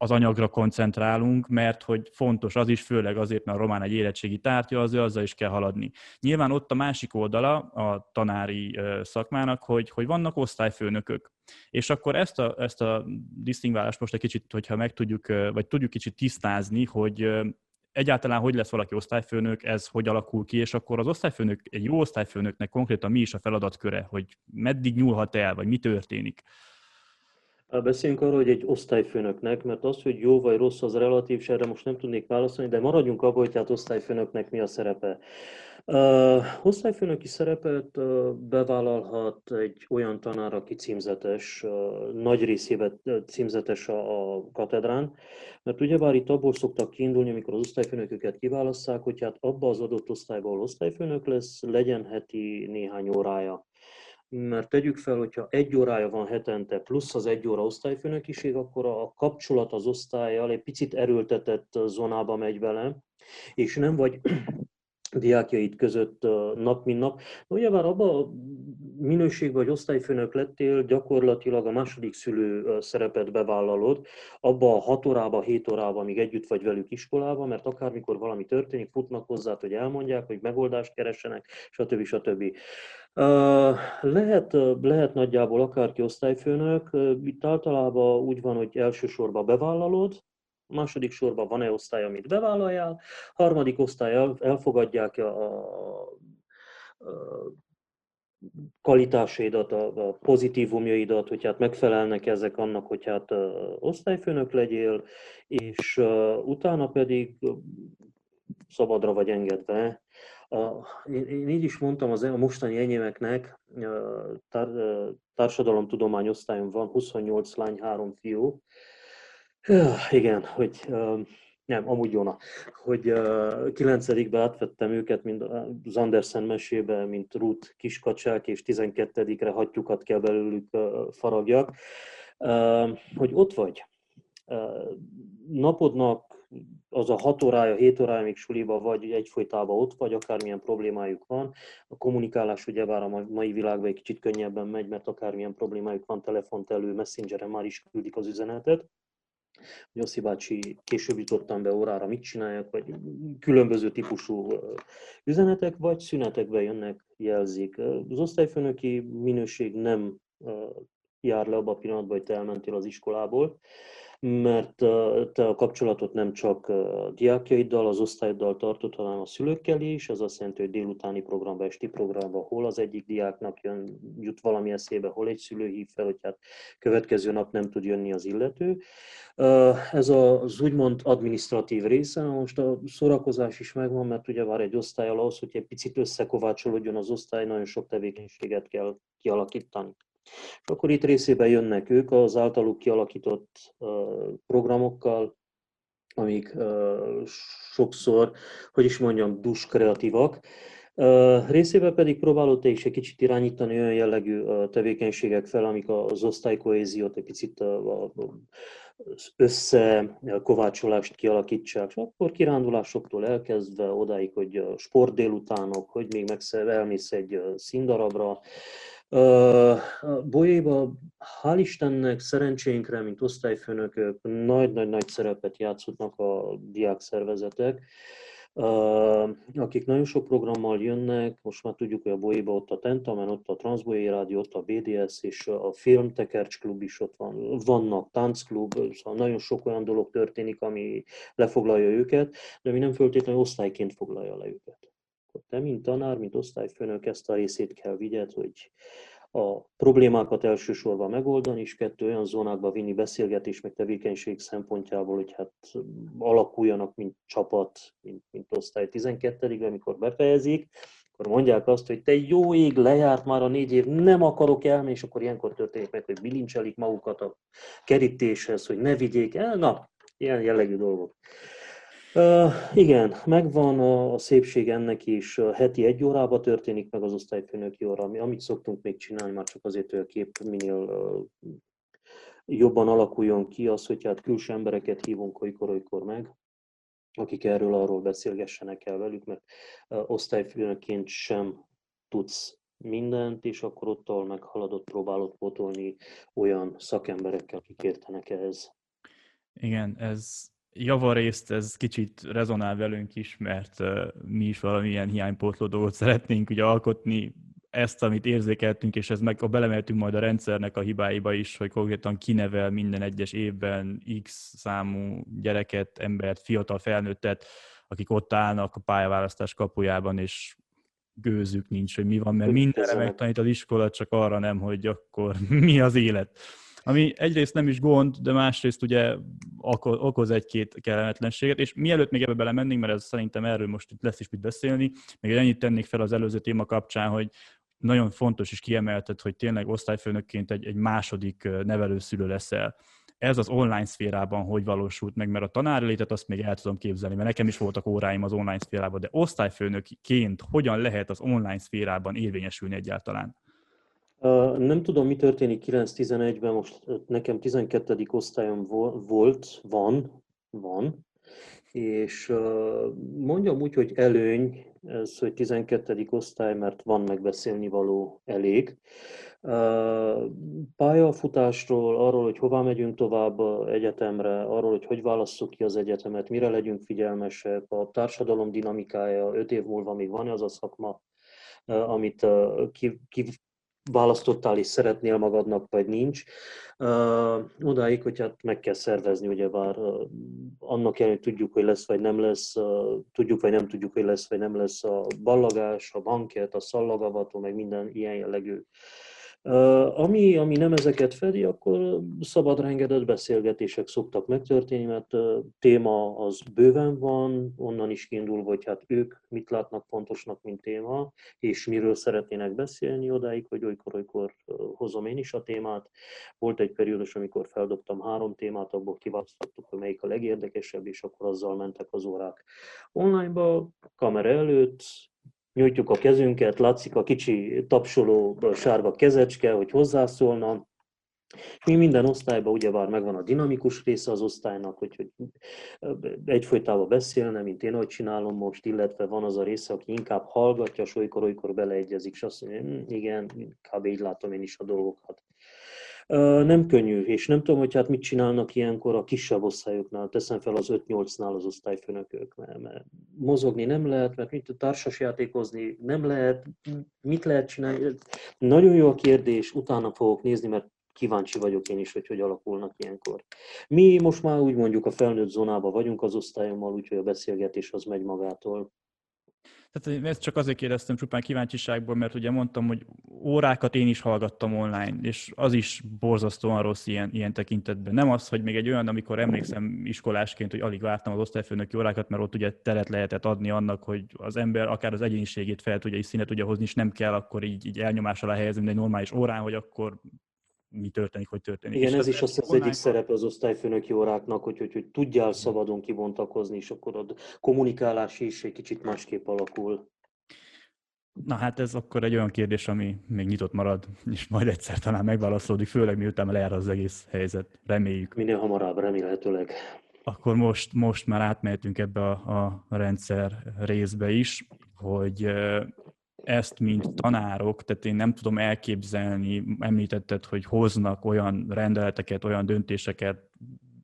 az anyagra koncentrálunk, mert hogy fontos az is, főleg azért, mert a román egy érettségi tártya, az, azzal is kell haladni. Nyilván ott a másik oldala a tanári szakmának, hogy, hogy vannak osztályfőnökök. És akkor ezt a, ezt a disztingválást most egy kicsit, hogyha meg tudjuk, vagy tudjuk kicsit tisztázni, hogy egyáltalán hogy lesz valaki osztályfőnök, ez hogy alakul ki, és akkor az osztályfőnök, egy jó osztályfőnöknek konkrétan mi is a feladatköre, hogy meddig nyúlhat el, vagy mi történik. Beszéljünk arról, hogy egy osztályfőnöknek, mert az, hogy jó vagy rossz, az relatív, és erre most nem tudnék válaszolni, de maradjunk abban, hogy tehát osztályfőnöknek mi a szerepe. Uh, osztályfőnöki szerepet uh, bevállalhat egy olyan tanár, aki címzetes, uh, nagy részében címzetes a, a katedrán, mert ugyebár itt abból szoktak kiindulni, amikor az osztályfőnököket kiválasztják, hogy hát abba az adott osztályban, ahol osztályfőnök lesz, legyen heti néhány órája mert tegyük fel, hogyha egy órája van hetente, plusz az egy óra osztályfőnökiség, akkor a kapcsolat az osztályjal egy picit erőltetett zónába megy vele, és nem vagy diákjaid között nap mint nap. De ugye már abban a minőségben, hogy osztályfőnök lettél, gyakorlatilag a második szülő szerepet bevállalod, abba a 6 órába, 7 órába, amíg együtt vagy velük iskolába, mert akármikor valami történik, futnak hozzá, hogy elmondják, hogy megoldást keressenek, stb. stb. Lehet, lehet nagyjából akárki osztályfőnök, itt általában úgy van, hogy elsősorban bevállalod, második sorban van-e osztály, amit bevállaljál, harmadik osztály elfogadják a, a, a kvalitásaidat, a, a pozitívumjaidat, hogy hát megfelelnek ezek annak, hogy hát osztályfőnök legyél, és utána pedig szabadra vagy engedve. A, én így is mondtam az, a mostani enyémeknek, tár, társadalomtudomány osztályon van 28 lány, 3 fiú, Ja, igen, hogy nem, amúgy Jóna, hogy kilencedikbe átvettem őket, mint az Andersen mesébe, mint Ruth kiskacsák, és tizenkettedikre hattyukat kell belőlük faragjak, hogy ott vagy. Napodnak az a 6 órája, 7 órája még suliba vagy, egyfolytában ott vagy, akármilyen problémájuk van. A kommunikálás ugyebár a mai világban egy kicsit könnyebben megy, mert akármilyen problémájuk van, telefont elő, messengeren már is küldik az üzenetet. Jossi bácsi, később jutottam be órára, mit csinálják, vagy különböző típusú üzenetek, vagy szünetekbe jönnek, jelzik. Az osztályfőnöki minőség nem jár le abban a pillanatban, hogy te elmentél az iskolából, mert te a kapcsolatot nem csak a diákjaiddal, az osztályoddal tartod, hanem a szülőkkel is. Ez azt jelenti, hogy délutáni programba, esti programba, hol az egyik diáknak jön, jut valami eszébe, hol egy szülő hív fel, hogy hát következő nap nem tud jönni az illető. Ez az úgymond administratív része, most a szórakozás is megvan, mert ugye vár egy osztály ahhoz, hogy egy picit összekovácsolódjon az osztály, nagyon sok tevékenységet kell kialakítani. És akkor itt részében jönnek ők az általuk kialakított programokkal, amik sokszor, hogy is mondjam, dus kreatívak. Részében pedig próbálod te is egy kicsit irányítani olyan jellegű tevékenységek fel, amik az osztálykohéziót egy picit összekovácsolást kialakítsák. Akkor kirándulásoktól elkezdve odáig, hogy sport délutánok, hogy még megszer, elmész egy színdarabra, Bolyéba, hál' Istennek, szerencsénkre, mint osztályfőnökök, nagy-nagy-nagy szerepet játszottak a diák szervezetek, akik nagyon sok programmal jönnek, most már tudjuk, hogy a Bolyéba ott a Tentamen, ott a Transbolyé Rádió, ott a BDS és a Filmtekercs Klub is ott van, vannak táncklub, szóval nagyon sok olyan dolog történik, ami lefoglalja őket, de mi nem föltétlenül osztályként foglalja le őket akkor te, mint tanár, mint osztályfőnök ezt a részét kell vigyed, hogy a problémákat elsősorban megoldani, és kettő olyan zónákba vinni beszélgetés meg tevékenység szempontjából, hogy hát alakuljanak, mint csapat, mint, mint osztály 12 amikor befejezik, akkor mondják azt, hogy te jó ég, lejárt már a négy év, nem akarok elmenni, és akkor ilyenkor történik meg, hogy bilincselik magukat a kerítéshez, hogy ne vigyék el, na, ilyen jellegű dolgok. Uh, igen, megvan a, a szépség ennek is. Heti egy órába történik meg az osztályfőnöki óra, ami, amit szoktunk még csinálni, már csak azért, hogy a kép minél uh, jobban alakuljon ki, az, hogy hát külső embereket hívunk olykor-olykor meg, akik erről arról beszélgessenek el velük, mert osztályfőnökként sem tudsz mindent, és akkor ott, ahol meghaladott, próbálod pótolni olyan szakemberekkel, akik értenek ehhez. Igen, ez javarészt ez kicsit rezonál velünk is, mert mi is valamilyen hiánypótló dolgot szeretnénk ugye alkotni, ezt, amit érzékeltünk, és ez meg a belemeltünk majd a rendszernek a hibáiba is, hogy konkrétan kinevel minden egyes évben X számú gyereket, embert, fiatal felnőttet, akik ott állnak a pályaválasztás kapujában, és gőzük nincs, hogy mi van, mert mindenre megtanít az iskola, csak arra nem, hogy akkor mi az élet. Ami egyrészt nem is gond, de másrészt ugye okoz egy-két kellemetlenséget, és mielőtt még ebbe belemennénk, mert ez szerintem erről most itt lesz is mit beszélni, még ennyit tennék fel az előző téma kapcsán, hogy nagyon fontos és kiemelted, hogy tényleg osztályfőnökként egy, egy második nevelőszülő leszel. Ez az online szférában hogy valósult meg, mert a tanári létet azt még el tudom képzelni, mert nekem is voltak óráim az online szférában, de osztályfőnökként hogyan lehet az online szférában érvényesülni egyáltalán? Nem tudom, mi történik 9-11-ben, most nekem 12. osztályom volt, van, van, és mondjam úgy, hogy előny, ez, hogy 12. osztály, mert van megbeszélni való elég. Pályafutásról, arról, hogy hová megyünk tovább egyetemre, arról, hogy hogy válasszuk ki az egyetemet, mire legyünk figyelmesek, a társadalom dinamikája, öt év múlva még van az a szakma, amit ki, ki választottál és szeretnél magadnak, vagy nincs. Odáig, hogy hát meg kell szervezni, ugye uh, annak ellenére tudjuk, hogy lesz vagy nem lesz, tudjuk vagy nem tudjuk, hogy lesz vagy nem lesz a ballagás, a banket, a szallagavató, meg minden ilyen jellegű ami, ami nem ezeket fedi, akkor szabad engedett beszélgetések szoktak megtörténni, mert téma az bőven van, onnan is kiindul, hogy hát ők mit látnak fontosnak, mint téma, és miről szeretnének beszélni odáig, hogy olykor-olykor hozom én is a témát. Volt egy periódus, amikor feldobtam három témát, abból kiválasztottuk, hogy melyik a legérdekesebb, és akkor azzal mentek az órák. Onlineba, kamera előtt, nyújtjuk a kezünket, látszik a kicsi tapsoló sárga kezecske, hogy hozzászólna. Mi minden osztályban ugyebár megvan a dinamikus része az osztálynak, hogy, hogy egyfolytában beszélne, mint én, hogy csinálom most, illetve van az a része, aki inkább hallgatja, és olykor-olykor beleegyezik, és azt mondja, hm, igen, kb. így látom én is a dolgokat. Nem könnyű, és nem tudom, hogy hát mit csinálnak ilyenkor a kisebb osztályoknál, teszem fel az 5-8-nál az osztályfőnökök, mert, mert mozogni nem lehet, mert mit társasjátékozni nem lehet, mit lehet csinálni. Nagyon jó a kérdés, utána fogok nézni, mert kíváncsi vagyok én is, hogy hogy alakulnak ilyenkor. Mi most már úgy mondjuk a felnőtt zónában vagyunk az osztályommal, úgyhogy a beszélgetés az megy magától. Tehát ezt csak azért kérdeztem csupán kíváncsiságból, mert ugye mondtam, hogy órákat én is hallgattam online, és az is borzasztóan rossz ilyen, ilyen tekintetben. Nem az, hogy még egy olyan, amikor emlékszem iskolásként, hogy alig vártam az osztályfőnöki órákat, mert ott ugye teret lehetett adni annak, hogy az ember akár az egyéniségét fel tudja és színet tudja hozni, és nem kell akkor így, így elnyomás alá helyezni, egy normális órán, hogy akkor mi történik, hogy történik. Igen, és ez is az, az egyik szerepe az osztályfőnöki óráknak, hogy, hogy, hogy tudjál szabadon kibontakozni, és akkor a kommunikálás is egy kicsit másképp alakul. Na hát ez akkor egy olyan kérdés, ami még nyitott marad, és majd egyszer talán megválaszolódik, főleg miután lejár az egész helyzet. Reméljük. Minél hamarabb, remélhetőleg. Akkor most, most már átmehetünk ebbe a, a rendszer részbe is, hogy ezt, mint tanárok, tehát én nem tudom elképzelni, említetted, hogy hoznak olyan rendeleteket, olyan döntéseket,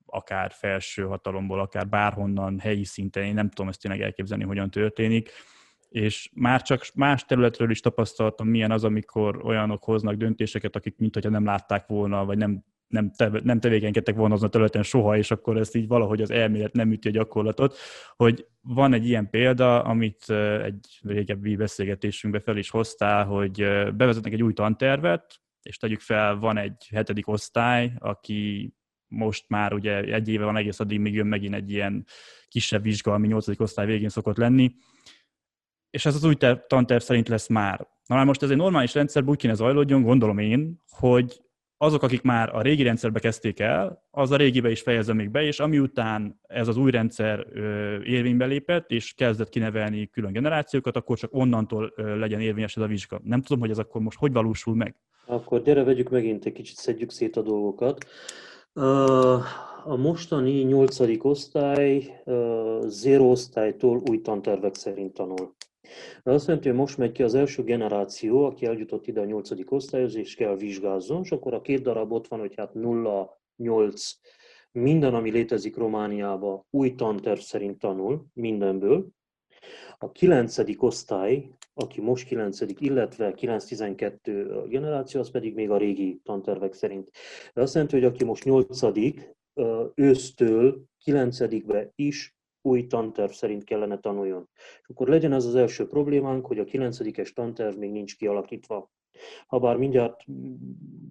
akár felső hatalomból, akár bárhonnan, helyi szinten, én nem tudom ezt tényleg elképzelni, hogyan történik, és már csak más területről is tapasztaltam, milyen az, amikor olyanok hoznak döntéseket, akik mint nem látták volna, vagy nem nem, te, nem tevékenykedtek volna azon a területen soha, és akkor ezt így valahogy az elmélet nem üti a gyakorlatot, hogy van egy ilyen példa, amit egy régebbi beszélgetésünkbe fel is hoztál, hogy bevezetnek egy új tantervet, és tegyük fel, van egy hetedik osztály, aki most már ugye egy éve van egész addig, még jön megint egy ilyen kisebb vizsga, ami nyolcadik osztály végén szokott lenni, és ez az új tanterv szerint lesz már. Na már most ez egy normális rendszer, úgy kéne zajlódjon, gondolom én, hogy azok, akik már a régi rendszerbe kezdték el, az a régibe is fejezze még be, és amiután ez az új rendszer érvénybe lépett, és kezdett kinevelni külön generációkat, akkor csak onnantól legyen érvényes ez a vizsga. Nem tudom, hogy ez akkor most hogy valósul meg. Akkor gyere, vegyük megint egy kicsit, szedjük szét a dolgokat. A mostani nyolcadik osztály zéro osztálytól új tantervek szerint tanul. De azt jelenti, hogy most megy ki az első generáció, aki eljutott ide a nyolcadik osztályhoz, és kell vizsgázzon, és akkor a két darab ott van, hogy hát 0, 8, minden, ami létezik Romániában, új tanterv szerint tanul, mindenből. A kilencedik osztály, aki most kilencedik, illetve 9-12 generáció, az pedig még a régi tantervek szerint. De azt jelenti, hogy aki most nyolcadik, ősztől kilencedikbe is új tanterv szerint kellene tanuljon. És akkor legyen ez az első problémánk, hogy a 9 tanterv még nincs kialakítva. Habár mindjárt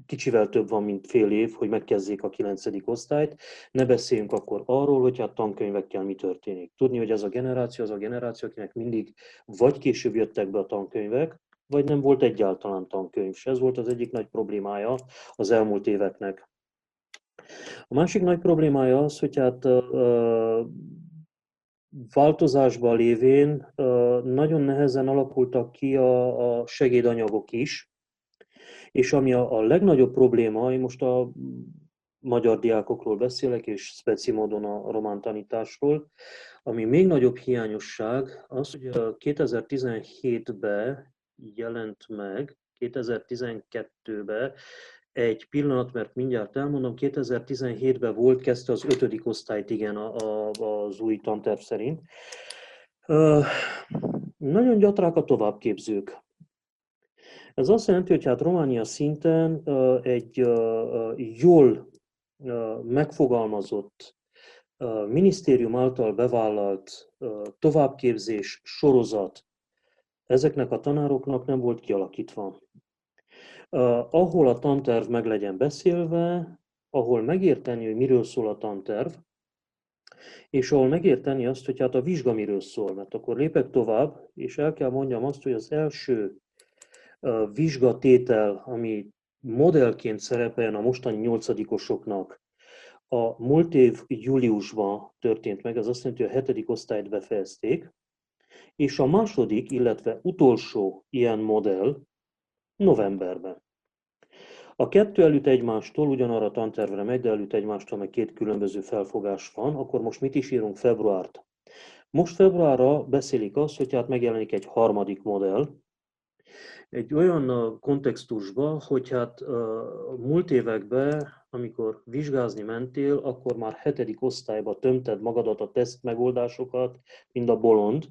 kicsivel több van, mint fél év, hogy megkezdjék a 9. osztályt, ne beszéljünk akkor arról, hogy a tankönyvekkel mi történik. Tudni, hogy ez a generáció az a generáció, akinek mindig vagy később jöttek be a tankönyvek, vagy nem volt egyáltalán tankönyv. És ez volt az egyik nagy problémája az elmúlt éveknek. A másik nagy problémája az, hogy hát változásban lévén nagyon nehezen alakultak ki a, a segédanyagok is, és ami a, a legnagyobb probléma, én most a magyar diákokról beszélek, és speci módon a román tanításról, ami még nagyobb hiányosság, az, hogy 2017-ben jelent meg, 2012-ben egy pillanat, mert mindjárt elmondom, 2017-ben volt, kezdte az ötödik osztályt, igen, a, a, az új tanterv szerint. Nagyon gyatrák a továbbképzők. Ez azt jelenti, hogy hát Románia szinten egy jól megfogalmazott, minisztérium által bevállalt továbbképzés sorozat ezeknek a tanároknak nem volt kialakítva ahol a tanterv meg legyen beszélve, ahol megérteni, hogy miről szól a tanterv, és ahol megérteni azt, hogy hát a vizsga miről szól, mert akkor lépek tovább, és el kell mondjam azt, hogy az első vizsgatétel, ami modellként szerepeljen a mostani nyolcadikosoknak, a múlt év júliusban történt meg, az azt jelenti, hogy a hetedik osztályt befejezték, és a második, illetve utolsó ilyen modell novemberben. A kettő előtt egymástól ugyanarra a tantervre megy, de előtt egymástól meg két különböző felfogás van, akkor most mit is írunk februárt? Most februárra beszélik azt, hogy hát megjelenik egy harmadik modell, egy olyan kontextusban, hogy hát múlt években, amikor vizsgázni mentél, akkor már hetedik osztályba tömted magadat a teszt megoldásokat, mint a bolond,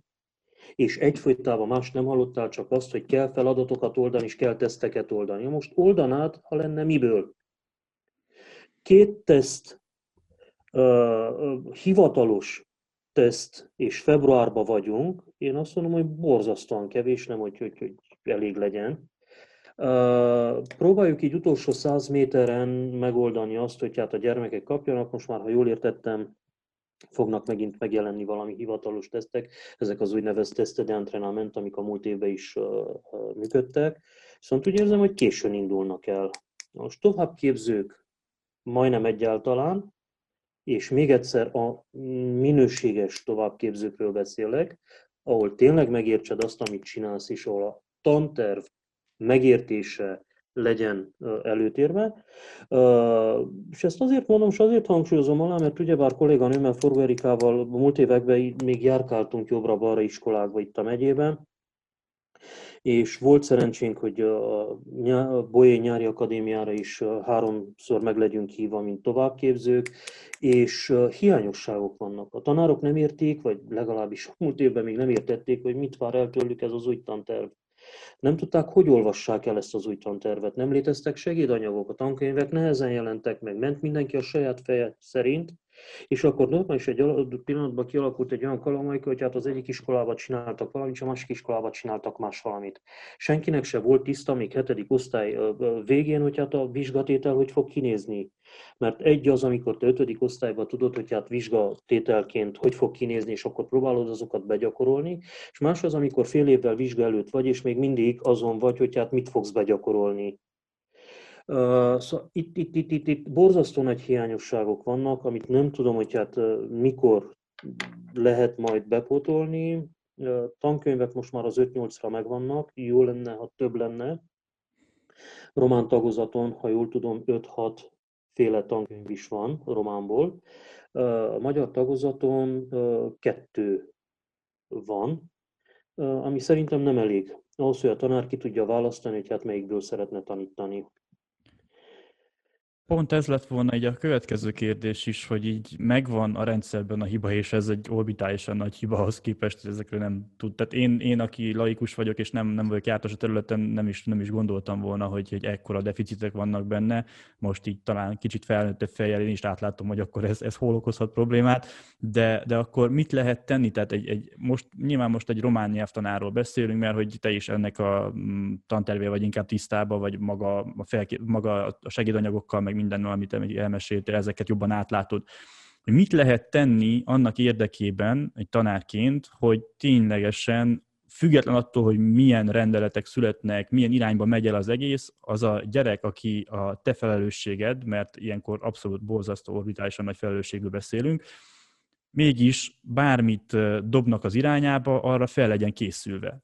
és egyfolytában más nem hallottál, csak azt, hogy kell feladatokat oldani, és kell teszteket oldani. Most oldanád, ha lenne miből. Két teszt, uh, hivatalos teszt, és februárban vagyunk, én azt mondom, hogy borzasztóan kevés, nem hogy, hogy, hogy elég legyen. Uh, próbáljuk így utolsó száz méteren megoldani azt, hogy hát a gyermekek kapjanak, most már, ha jól értettem, fognak megint megjelenni valami hivatalos tesztek, ezek az úgynevezett teszted entrenament, amik a múlt évben is működtek. Viszont úgy érzem, hogy későn indulnak el. Most továbbképzők majdnem egyáltalán, és még egyszer a minőséges továbbképzőkről beszélek, ahol tényleg megértsed azt, amit csinálsz, és ahol a tanterv megértése, legyen előtérbe. És ezt azért mondom, és azért hangsúlyozom alá, mert ugyebár kolléganőmmel Forgó Erikával múlt években még járkáltunk jobbra-balra iskolákba itt a megyében, és volt szerencsénk, hogy a Bolyé Nyári Akadémiára is háromszor meg legyünk hívva, mint továbbképzők, és hiányosságok vannak. A tanárok nem érték, vagy legalábbis múlt évben még nem értették, hogy mit vár el tőlük ez az új tanterv. Nem tudták, hogy olvassák el ezt az új tantervet. Nem léteztek segédanyagok, a tankönyvek nehezen jelentek meg, ment mindenki a saját feje szerint, és akkor normális egy adott pillanatban kialakult egy olyan kalamaik, hogy hát az egyik iskolában csináltak valamit, és a másik iskolában csináltak más valamit. Senkinek se volt tiszta, még hetedik osztály végén, hogy hát a vizsgatétel hogy fog kinézni. Mert egy az, amikor te ötödik osztályban tudod, hogy hát vizsgatételként hogy fog kinézni, és akkor próbálod azokat begyakorolni, és más az, amikor fél évvel vizsga előtt vagy, és még mindig azon vagy, hogy hát mit fogsz begyakorolni Szóval itt, itt, itt, itt, itt borzasztó nagy hiányosságok vannak, amit nem tudom, hogy hát mikor lehet majd bepótolni. Tankönyvek most már az 5-8-ra megvannak, jó lenne, ha több lenne. Román tagozaton, ha jól tudom, 5-6 féle tankönyv is van románból. A magyar tagozaton kettő van, ami szerintem nem elég. Ahhoz, hogy a tanár ki tudja választani, hogy hát melyikből szeretne tanítani. Pont ez lett volna egy a következő kérdés is, hogy így megvan a rendszerben a hiba, és ez egy orbitálisan nagy hiba ahhoz képest, hogy ezekről nem tud. Tehát én, én aki laikus vagyok, és nem, nem vagyok jártas a területen, nem is, nem is gondoltam volna, hogy, hogy ekkora deficitek vannak benne. Most így talán kicsit felnőttebb fejjel én is átlátom, hogy akkor ez, ez hol okozhat problémát, de, de akkor mit lehet tenni? Tehát egy, egy, most, nyilván most egy román nyelvtanáról beszélünk, mert hogy te is ennek a mm, tantervé vagy inkább tisztában, vagy maga a, felké, maga a segédanyagokkal, meg minden, amit elmeséltél, ezeket jobban átlátod, hogy mit lehet tenni annak érdekében egy tanárként, hogy ténylegesen független attól, hogy milyen rendeletek születnek, milyen irányba megy el az egész, az a gyerek, aki a te felelősséged, mert ilyenkor abszolút borzasztó orbitálisan nagy felelősségről beszélünk, mégis bármit dobnak az irányába, arra fel legyen készülve.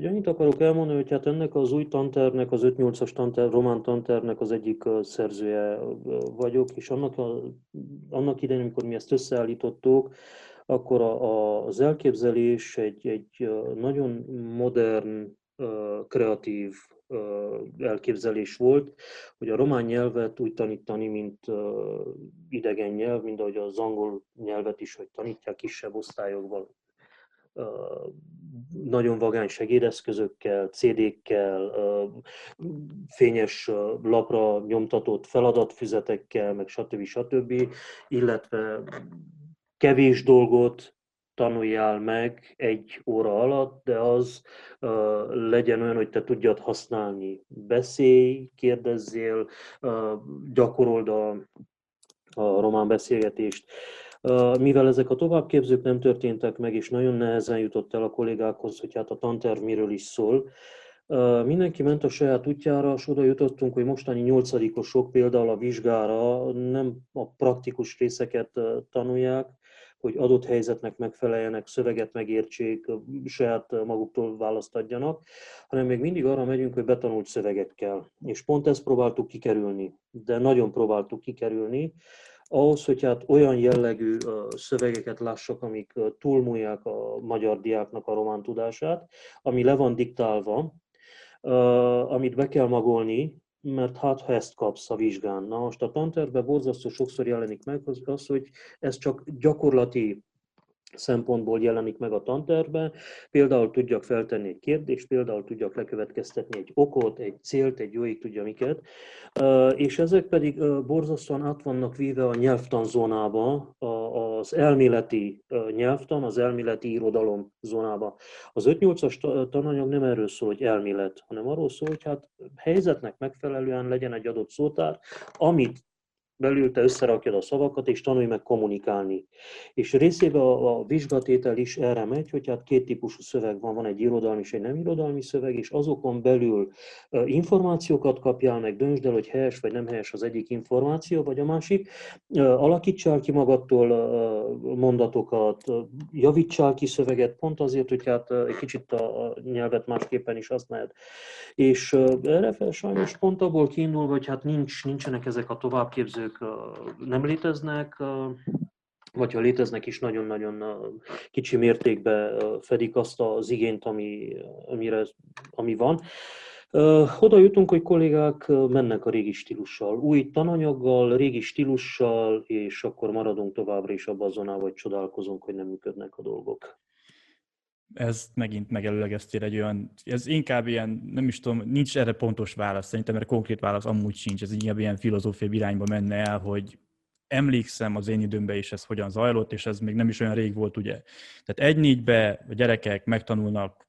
Ugye annyit akarok elmondani, hogy hát ennek az új tantervnek, az 5-8-as tanterv, román tantervnek az egyik szerzője vagyok, és annak, a, annak idején, amikor mi ezt összeállítottuk, akkor a, a, az elképzelés egy, egy nagyon modern, kreatív elképzelés volt, hogy a román nyelvet úgy tanítani, mint idegen nyelv, mint ahogy az angol nyelvet is, hogy tanítják kisebb osztályokban, nagyon vagány segédeszközökkel, CD-kkel, fényes lapra nyomtatott feladatfüzetekkel, meg stb. stb. illetve kevés dolgot tanuljál meg egy óra alatt, de az uh, legyen olyan, hogy te tudjad használni. Beszélj, kérdezzél, uh, gyakorold a, a román beszélgetést. Mivel ezek a továbbképzők nem történtek meg, és nagyon nehezen jutott el a kollégákhoz, hogy hát a tanterv miről is szól, Mindenki ment a saját útjára, és oda jutottunk, hogy mostani nyolcadikosok például a vizsgára nem a praktikus részeket tanulják, hogy adott helyzetnek megfeleljenek, szöveget megértsék, saját maguktól választ adjanak, hanem még mindig arra megyünk, hogy betanult szövegekkel. És pont ezt próbáltuk kikerülni, de nagyon próbáltuk kikerülni, ahhoz, hogy hát olyan jellegű szövegeket lássak, amik túlmúlják a magyar diáknak a román tudását, ami le van diktálva, amit be kell magolni, mert hát ha ezt kapsz a vizsgán. Na most a tantervben borzasztó sokszor jelenik meg az, hogy ez csak gyakorlati szempontból jelenik meg a tantervben. Például tudjak feltenni egy kérdést, például tudjak lekövetkeztetni egy okot, egy célt, egy jóig tudja miket. És ezek pedig borzasztóan át vannak víve a nyelvtanzónába, az elméleti nyelvtan, az elméleti irodalom zónába. Az 5-8-as tananyag nem erről szól, hogy elmélet, hanem arról szól, hogy hát helyzetnek megfelelően legyen egy adott szótár, amit belül te összerakjad a szavakat, és tanulj meg kommunikálni. És részében a, a vizsgatétel is erre megy, hogy hát két típusú szöveg van, van egy irodalmi és egy nem irodalmi szöveg, és azokon belül információkat kapjál meg, döntsd el, hogy helyes vagy nem helyes az egyik információ, vagy a másik, alakítsál ki magadtól mondatokat, javítsál ki szöveget, pont azért, hogy hát egy kicsit a nyelvet másképpen is használd. És erre fel sajnos pont abból kiindulva, hogy hát nincs, nincsenek ezek a továbbképző ők nem léteznek, vagy ha léteznek is, nagyon-nagyon kicsi mértékben fedik azt az igényt, ami, amire, ami van. Oda jutunk, hogy kollégák mennek a régi stílussal, új tananyaggal, régi stílussal, és akkor maradunk továbbra is abban a zónában, hogy csodálkozunk, hogy nem működnek a dolgok. Ez megint megelőlegeztél egy olyan, ez inkább ilyen, nem is tudom, nincs erre pontos válasz, szerintem erre konkrét válasz amúgy sincs, ez inkább ilyen filozófiai irányba menne el, hogy emlékszem az én időmben is ez hogyan zajlott, és ez még nem is olyan rég volt, ugye. Tehát egy négybe a gyerekek megtanulnak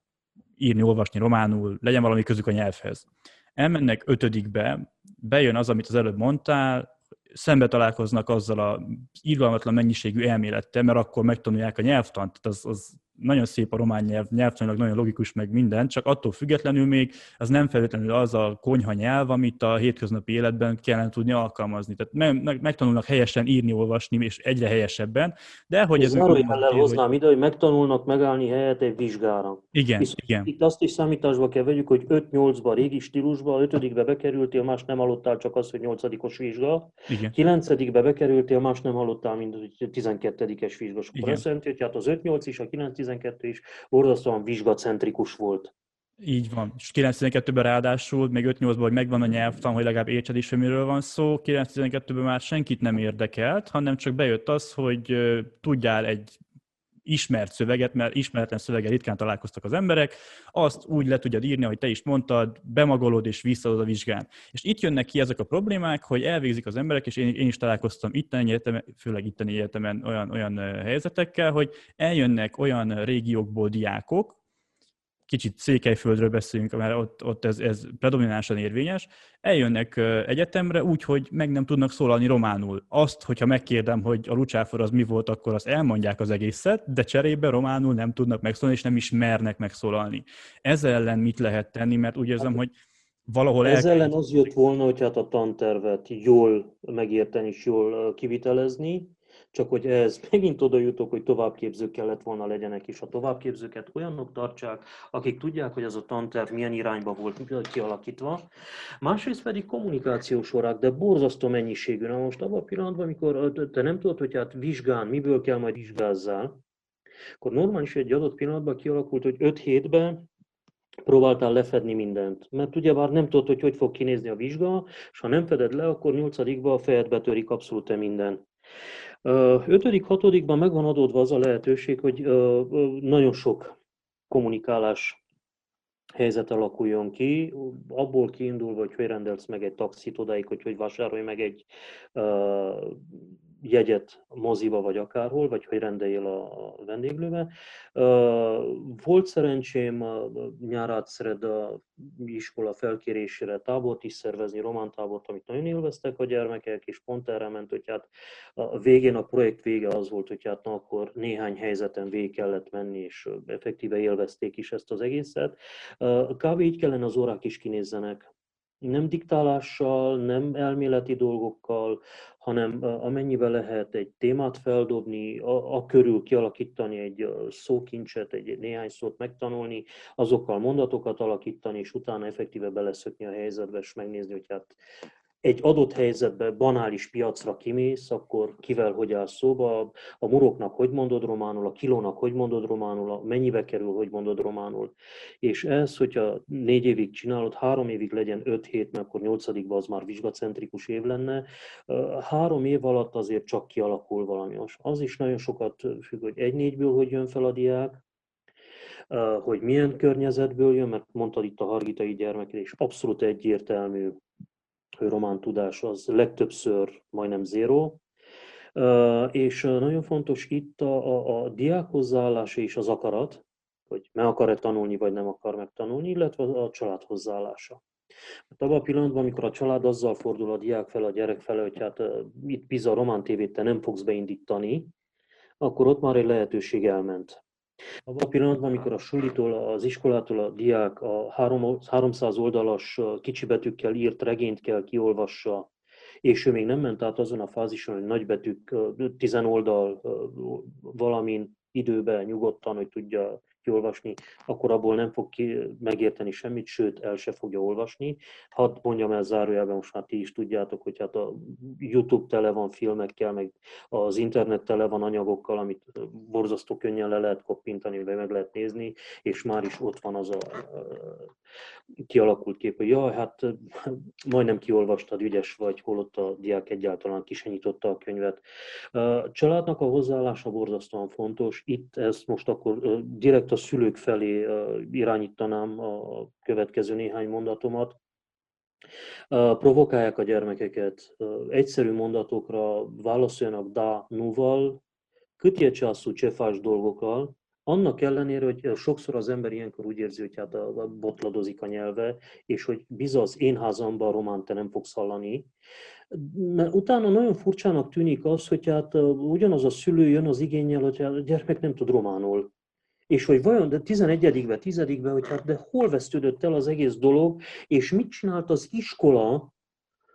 írni, olvasni románul, legyen valami közük a nyelvhez. Elmennek ötödikbe, bejön az, amit az előbb mondtál, szembe találkoznak azzal a írgalmatlan mennyiségű elmélettel, mert akkor megtanulják a nyelvtant, az, az nagyon szép a román nyelv, nyelvtanilag nagyon logikus, meg minden, csak attól függetlenül még az nem feltétlenül az a konyha nyelv, amit a hétköznapi életben kellene tudni alkalmazni. Tehát meg, meg, megtanulnak helyesen írni, olvasni, és egyre helyesebben, de hogy ez... Zárójellel hoznám hogy... ide, hogy megtanulnak megállni helyet egy vizsgára. Igen, Visz, igen. Itt azt is számításba kell vegyük, hogy 5-8-ba régi stílusba, 5-be bekerültél, más nem hallottál, csak az, hogy 8-os vizsga. Igen. 9-be bekerültél, más nem hallottál, mint 12-es vizsga. Akkor azt jelenti, hogy hát az 5-8 is, a 9-12 is borzasztóan vizsgacentrikus volt. Így van. És 9-12-ben ráadásul, még 5-8-ban, hogy megvan a nyelvtan, hogy legalább értsed is, hogy miről van szó, 9-12-ben már senkit nem érdekelt, hanem csak bejött az, hogy tudjál egy ismert szöveget, mert ismeretlen szöveggel ritkán találkoztak az emberek, azt úgy le tudjad írni, hogy te is mondtad, bemagolod és visszaadod a vizsgán. És itt jönnek ki ezek a problémák, hogy elvégzik az emberek, és én, én is találkoztam itteni egyetemen, főleg itteni egyetemen olyan, olyan helyzetekkel, hogy eljönnek olyan régiókból diákok, kicsit Székelyföldről beszélünk, mert ott, ott ez, ez predominánsan érvényes, eljönnek egyetemre úgy, hogy meg nem tudnak szólalni románul. Azt, hogyha megkérdem, hogy a lucsáfor az mi volt, akkor azt elmondják az egészet, de cserébe románul nem tudnak megszólalni, és nem is mernek megszólalni. Ezzel ellen mit lehet tenni, mert úgy érzem, hogy valahol... Ez ellen az jött volna, hogy hát a tantervet jól megérteni és jól kivitelezni, csak hogy ehhez megint oda jutok, hogy továbbképzők kellett volna legyenek, és a továbbképzőket olyanok tartsák, akik tudják, hogy az a tanterv milyen irányba volt kialakítva. Másrészt pedig kommunikációs órák, de borzasztó mennyiségű. Na most abban a pillanatban, amikor te nem tudod, hogy hát vizsgán, miből kell majd vizsgázzál, akkor normális egy adott pillanatban kialakult, hogy 5 hétben próbáltál lefedni mindent. Mert ugye már nem tudod, hogy hogy fog kinézni a vizsga, és ha nem feded le, akkor nyolcadikba a fejedbe törik abszolút minden. Ötödik, hatodikban megvan adódva az a lehetőség, hogy nagyon sok kommunikálás helyzet alakuljon ki, abból kiindulva, hogy hogy rendelsz meg egy taxit odáig, hogy hogy vásárolj meg egy jegyet moziba vagy akárhol, vagy hogy rendeljél a vendéglőbe. Volt szerencsém nyár szeret a iskola felkérésére tábort is szervezni, román tábort, amit nagyon élveztek a gyermekek, és pont erre ment, hogy hát a végén a projekt vége az volt, hogy hát na, akkor néhány helyzeten végig kellett menni, és effektíve élvezték is ezt az egészet. Kb. így kellene az órák is kinézzenek nem diktálással, nem elméleti dolgokkal, hanem amennyivel lehet egy témát feldobni, a, a körül kialakítani egy szókincset, egy néhány szót megtanulni, azokkal mondatokat alakítani, és utána effektíve beleszökni a helyzetbe, és megnézni, hogy hát egy adott helyzetben banális piacra kimész, akkor kivel hogy áll szóba, a muroknak hogy mondod románul, a kilónak hogy mondod románul, a mennyibe kerül, hogy mondod románul. És ez, hogyha négy évig csinálod, három évig legyen öt hét, mert akkor nyolcadikban az már vizsgacentrikus év lenne, három év alatt azért csak kialakul valami. Az is nagyon sokat függ, hogy egy-négyből hogy jön fel a diák, hogy milyen környezetből jön, mert mondtad itt a hargitai gyermekek, abszolút egyértelmű román tudás az legtöbbször majdnem zéró, és nagyon fontos itt a, a, a diák és az akarat, hogy meg akar-e tanulni, vagy nem akar megtanulni, illetve a család hozzáállása. Mert abban a pillanatban, amikor a család azzal fordul a diák fel, a gyerek fel, hogy hát itt Pisa Román tévét te nem fogsz beindítani, akkor ott már egy lehetőség elment. Abban a pillanatban, amikor a sulitól, az iskolától a diák a 300 oldalas kicsibetűkkel írt regényt kell kiolvassa, és ő még nem ment át azon a fázison, hogy nagybetűk, tizen oldal valamin időben nyugodtan, hogy tudja kiolvasni, akkor abból nem fog ki megérteni semmit, sőt, el se fogja olvasni. Hadd mondjam el zárójelben, most már ti is tudjátok, hogy hát a YouTube tele van filmekkel, meg az internet tele van anyagokkal, amit borzasztó könnyen le lehet koppintani, vagy meg lehet nézni, és már is ott van az a kialakult kép, hogy jaj, hát majdnem kiolvastad, ügyes vagy, holott a diák egyáltalán kisenyította a könyvet. A családnak a hozzáállása borzasztóan fontos. Itt ezt most akkor direkt a szülők felé irányítanám a következő néhány mondatomat. Provokálják a gyermekeket, egyszerű mondatokra válaszoljanak da, nuval, kötje császú csefás dolgokkal, annak ellenére, hogy sokszor az ember ilyenkor úgy érzi, hogy hát a, botladozik a nyelve, és hogy bizony az én házamban a román te nem fogsz hallani. Mert utána nagyon furcsának tűnik az, hogy hát ugyanaz a szülő jön az igényel, hogy a gyermek nem tud románul. És hogy vajon, de 11-be, 10-be, hogy hát de hol vesztődött el az egész dolog, és mit csinált az iskola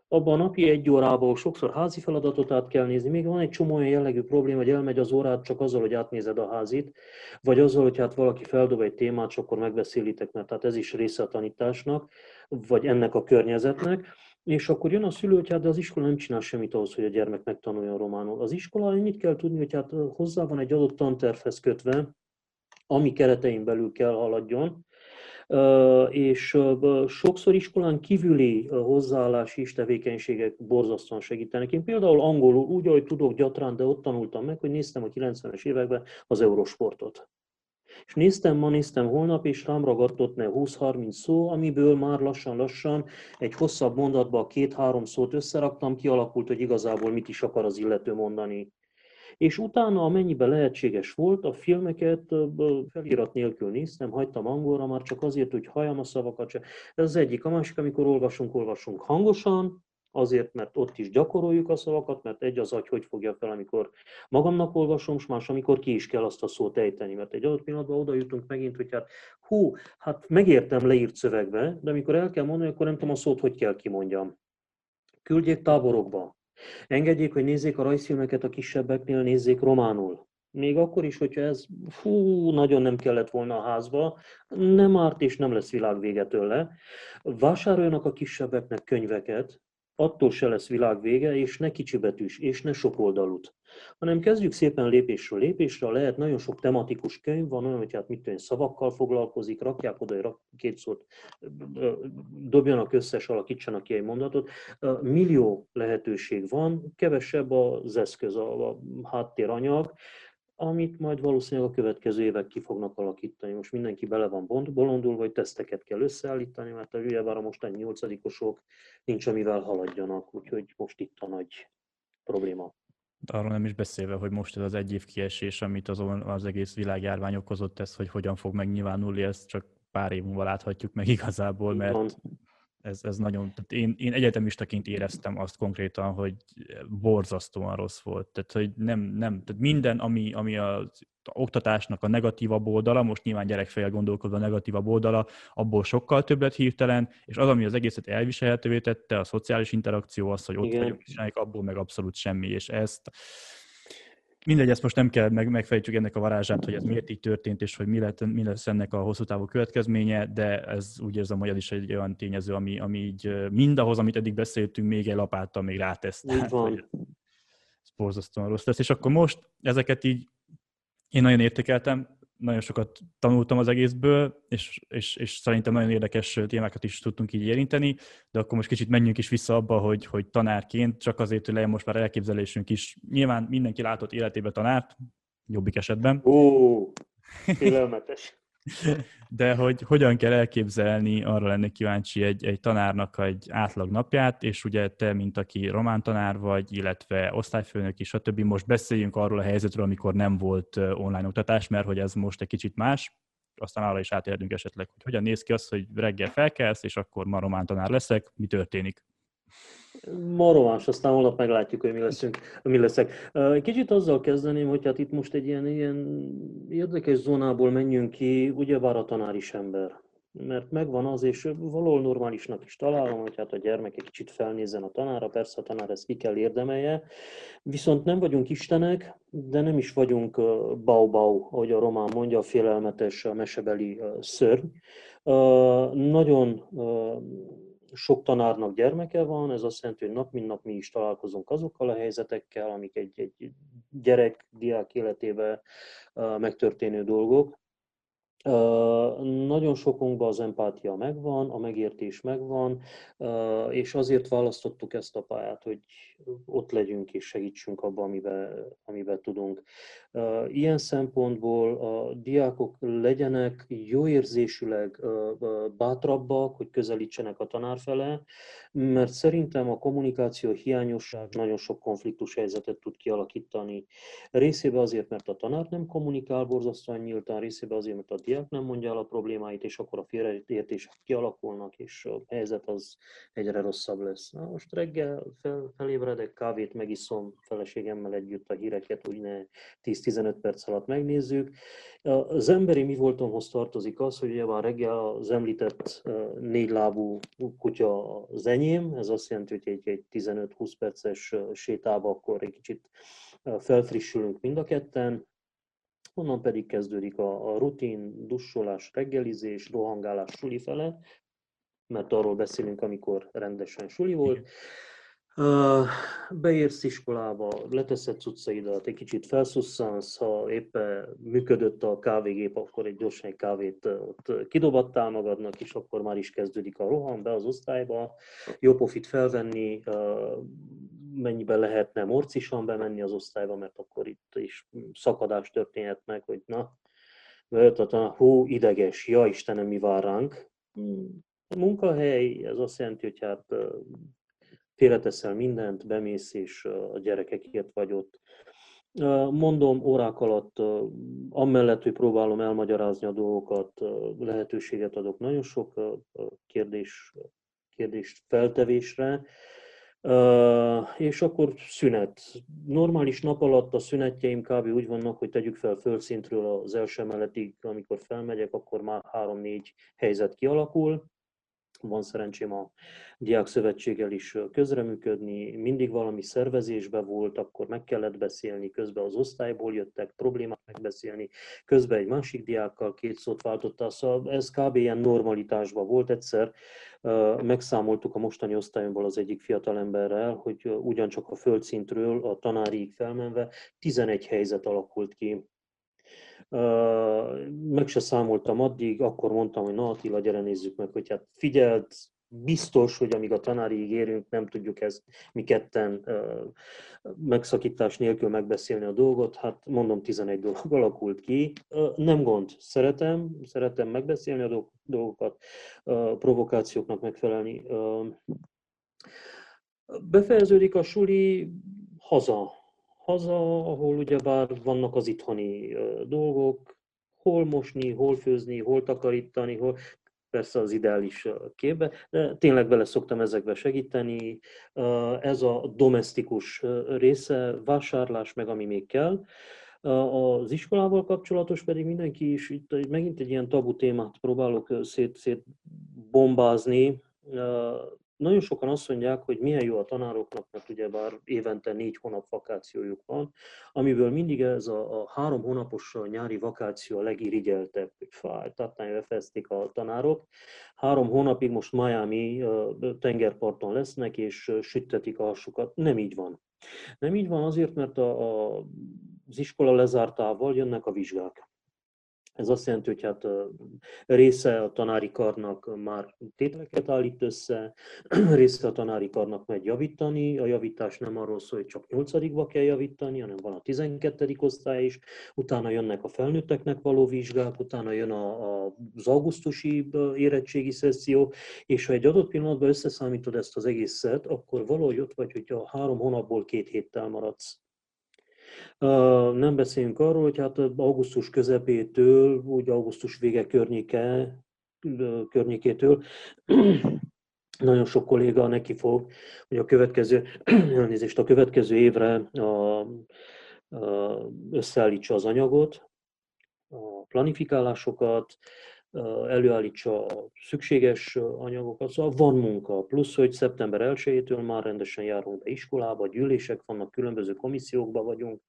abban a napi egy órából sokszor házi feladatot át kell nézni, még van egy csomó olyan jellegű probléma, hogy elmegy az órát csak azzal, hogy átnézed a házit, vagy azzal, hogy hát valaki feldob egy témát, és akkor megbeszélitek, mert hát ez is része a tanításnak, vagy ennek a környezetnek, és akkor jön a szülő, hogy hát de az iskola nem csinál semmit ahhoz, hogy a gyermek megtanuljon románul. Az iskola annyit kell tudni, hogy hát hozzá van egy adott tantervhez kötve, ami keretein belül kell haladjon, és sokszor iskolán kívüli hozzáállási is tevékenységek borzasztóan segítenek. Én például angolul úgy, ahogy tudok gyatrán, de ott tanultam meg, hogy néztem a 90-es években az Eurosportot. És néztem ma, néztem holnap, és rám ragadt ott 20-30 szó, amiből már lassan-lassan egy hosszabb mondatba két-három szót összeraktam, kialakult, hogy igazából mit is akar az illető mondani és utána, amennyiben lehetséges volt, a filmeket felirat nélkül néztem, hagytam angolra már csak azért, hogy halljam a szavakat se. Ez az egyik. A másik, amikor olvasunk, olvasunk hangosan, azért, mert ott is gyakoroljuk a szavakat, mert egy az agy hogy fogja fel, amikor magamnak olvasom, és más, amikor ki is kell azt a szót ejteni, mert egy adott pillanatban oda jutunk megint, hogy hát hú, hát megértem leírt szövegbe, de amikor el kell mondani, akkor nem tudom a szót, hogy kell kimondjam. Küldjék táborokba, Engedjék, hogy nézzék a rajzfilmeket a kisebbeknél, nézzék románul. Még akkor is, hogyha ez fú, nagyon nem kellett volna a házba, nem árt és nem lesz világvége tőle. Vásároljanak a kisebbeknek könyveket, attól se lesz világ vége, és ne kicsibetűs, és ne sok oldalut. Hanem kezdjük szépen lépésről lépésre, lehet nagyon sok tematikus könyv, van olyan, hogy hát mit tudom, szavakkal foglalkozik, rakják oda rak, két szót, dobjanak össze, és alakítsanak ki egy mondatot. Millió lehetőség van, kevesebb az eszköz, a háttéranyag, amit majd valószínűleg a következő évek ki fognak alakítani. Most mindenki bele van bolondul, vagy teszteket kell összeállítani, mert a ugyebár a mostani nyolcadikosok nincs amivel haladjanak, úgyhogy most itt a nagy probléma. Arról nem is beszélve, hogy most ez az egy év kiesés, amit az, az egész világjárvány okozott, ez, hogy hogyan fog megnyilvánulni, ezt csak pár év múlva láthatjuk meg igazából, mert ez, ez nagyon, tehát én, én egyetemistaként éreztem azt konkrétan, hogy borzasztóan rossz volt. Tehát, hogy nem, nem tehát minden, ami, ami az oktatásnak a negatívabb oldala, most nyilván gyerekfejjel gondolkodva a negatívabb oldala, abból sokkal többet hirtelen, és az, ami az egészet elviselhetővé tette, a szociális interakció, az, hogy ott Igen. vagyok, és abból meg abszolút semmi, és ezt Mindegy, ezt most nem kell meg, megfejtjük ennek a varázsát, hogy ez miért így történt, és hogy mi, lett, mi lesz ennek a hosszú távú következménye, de ez úgy érzem, hogy ez is egy olyan tényező, ami, ami így mindahhoz, amit eddig beszéltünk, még egy lapáttal még rátesz. Így van. Ez borzasztóan rossz lesz. És akkor most ezeket így én nagyon értékeltem, nagyon sokat tanultam az egészből, és, és, és szerintem nagyon érdekes témákat is tudtunk így érinteni, de akkor most kicsit menjünk is vissza abba, hogy, hogy tanárként, csak azért, hogy legyen most már elképzelésünk is. Nyilván mindenki látott életébe tanárt, jobbik esetben. Ó, félelmetes. De hogy hogyan kell elképzelni, arra lennék kíváncsi egy, egy tanárnak egy átlag napját, és ugye te, mint aki román tanár vagy, illetve osztályfőnök is, stb. Most beszéljünk arról a helyzetről, amikor nem volt online oktatás, mert hogy ez most egy kicsit más, aztán arra is átérünk esetleg, hogy hogyan néz ki az, hogy reggel felkelsz, és akkor ma román tanár leszek, mi történik? Marováns, aztán holnap meglátjuk, hogy mi, leszünk, mi leszek. Kicsit azzal kezdeném, hogy hát itt most egy ilyen, ilyen érdekes zónából menjünk ki, ugyebár a tanár is ember. Mert megvan az, és valahol normálisnak is találom, hogy hát a gyermek egy kicsit felnézzen a tanára, persze a tanár ezt ki kell érdemelje, viszont nem vagyunk istenek, de nem is vagyunk bau-bau, ahogy a román mondja, a félelmetes, mesebeli szörny. Nagyon sok tanárnak gyermeke van, ez azt jelenti, hogy nap mint nap mi is találkozunk azokkal a helyzetekkel, amik egy, egy gyerek, diák életében megtörténő dolgok. Nagyon sokunkban az empátia megvan, a megértés megvan, és azért választottuk ezt a pályát, hogy ott legyünk és segítsünk abban, amiben, amiben tudunk. Ilyen szempontból a diákok legyenek jó érzésűleg bátrabbak, hogy közelítsenek a tanár fele, mert szerintem a kommunikáció hiányosság nagyon sok konfliktus helyzetet tud kialakítani. Részében azért, mert a tanár nem kommunikál borzasztóan nyíltan, részében azért, mert a diák diák nem mondja el a problémáit, és akkor a félreértések kialakulnak, és a helyzet az egyre rosszabb lesz. Na, most reggel fel, felébredek, kávét megiszom feleségemmel együtt a híreket, úgy ne 10-15 perc alatt megnézzük. Az emberi mi voltomhoz tartozik az, hogy ugye van reggel az említett négy lábú kutya az enyém, ez azt jelenti, hogy egy, egy 15-20 perces sétába akkor egy kicsit felfrissülünk mind a ketten, onnan pedig kezdődik a, a rutin, dussolás, reggelizés, rohangálás suli fele, mert arról beszélünk, amikor rendesen suli volt. Beérsz iskolába, leteszed cuccaidat, egy kicsit felszusszansz, ha éppen működött a kávégép, akkor egy gyorsan egy kávét ott kidobattál magadnak, és akkor már is kezdődik a roham be az osztályba, jó profit felvenni, mennyiben lehetne morcisan bemenni az osztályba, mert akkor itt is szakadás történhet meg, hogy na, tehát hú, ideges, ja Istenem, mi vár ránk. Hmm, a munkahely, ez azt jelenti, hogy hát félreteszel mindent, bemész, és a gyerekekért vagy ott. Mondom órák alatt, amellett, hogy próbálom elmagyarázni a dolgokat, lehetőséget adok nagyon sok kérdés, kérdést feltevésre, és akkor szünet. Normális nap alatt a szünetjeim kb. úgy vannak, hogy tegyük fel földszintről az első emeletig, amikor felmegyek, akkor már 3-4 helyzet kialakul van szerencsém a Diák Szövetséggel is közreműködni, mindig valami szervezésbe volt, akkor meg kellett beszélni, közben az osztályból jöttek problémák megbeszélni, közben egy másik diákkal két szót váltotta, szóval ez kb. ilyen normalitásban volt egyszer, megszámoltuk a mostani osztályomból az egyik fiatalemberrel, hogy ugyancsak a földszintről a tanáriig felmenve 11 helyzet alakult ki meg se számoltam addig, akkor mondtam, hogy na Attila, gyere nézzük meg, hogy hát figyeld, biztos, hogy amíg a tanáriig érünk, nem tudjuk ezt mi ketten megszakítás nélkül megbeszélni a dolgot. Hát mondom, 11 dolog alakult ki. Nem gond, szeretem, szeretem megbeszélni a dolgokat, provokációknak megfelelni. Befejeződik a suli, haza haza, ahol ugyebár vannak az itthoni dolgok, hol mosni, hol főzni, hol takarítani, hol persze az ideális képbe, de tényleg bele szoktam ezekbe segíteni. Ez a domestikus része, vásárlás, meg ami még kell. Az iskolával kapcsolatos pedig mindenki is, itt megint egy ilyen tabu témát próbálok szét, szét bombázni, nagyon sokan azt mondják, hogy milyen jó a tanároknak, mert ugyebár évente négy hónap vakációjuk van, amiből mindig ez a, a három hónapos nyári vakáció a legirigyeltebb, hogy fáj, tatán befejezték a tanárok. Három hónapig most Miami tengerparton lesznek, és süttetik a hasukat. Nem így van. Nem így van azért, mert a, a, az iskola lezártával jönnek a vizsgák. Ez azt jelenti, hogy hát része a tanári karnak már tételeket állít össze, része a tanári karnak megy javítani. A javítás nem arról szól, hogy csak 8 kell javítani, hanem van a 12. osztály is, utána jönnek a felnőtteknek való vizsgák, utána jön a, a, az augusztusi érettségi szesszió, és ha egy adott pillanatban összeszámítod ezt az egészet, akkor valahogy ott vagy, hogy a három hónapból két héttel maradsz nem beszélünk arról, hogy hát augusztus közepétől, úgy augusztus vége környéke, környékétől nagyon sok kolléga neki fog, hogy a következő, elnézést, a következő évre a, összeállítsa az anyagot, a planifikálásokat, előállítsa a szükséges anyagokat, szóval van munka, plusz, hogy szeptember 1-től már rendesen járunk be iskolába, gyűlések vannak, különböző komissziókban vagyunk,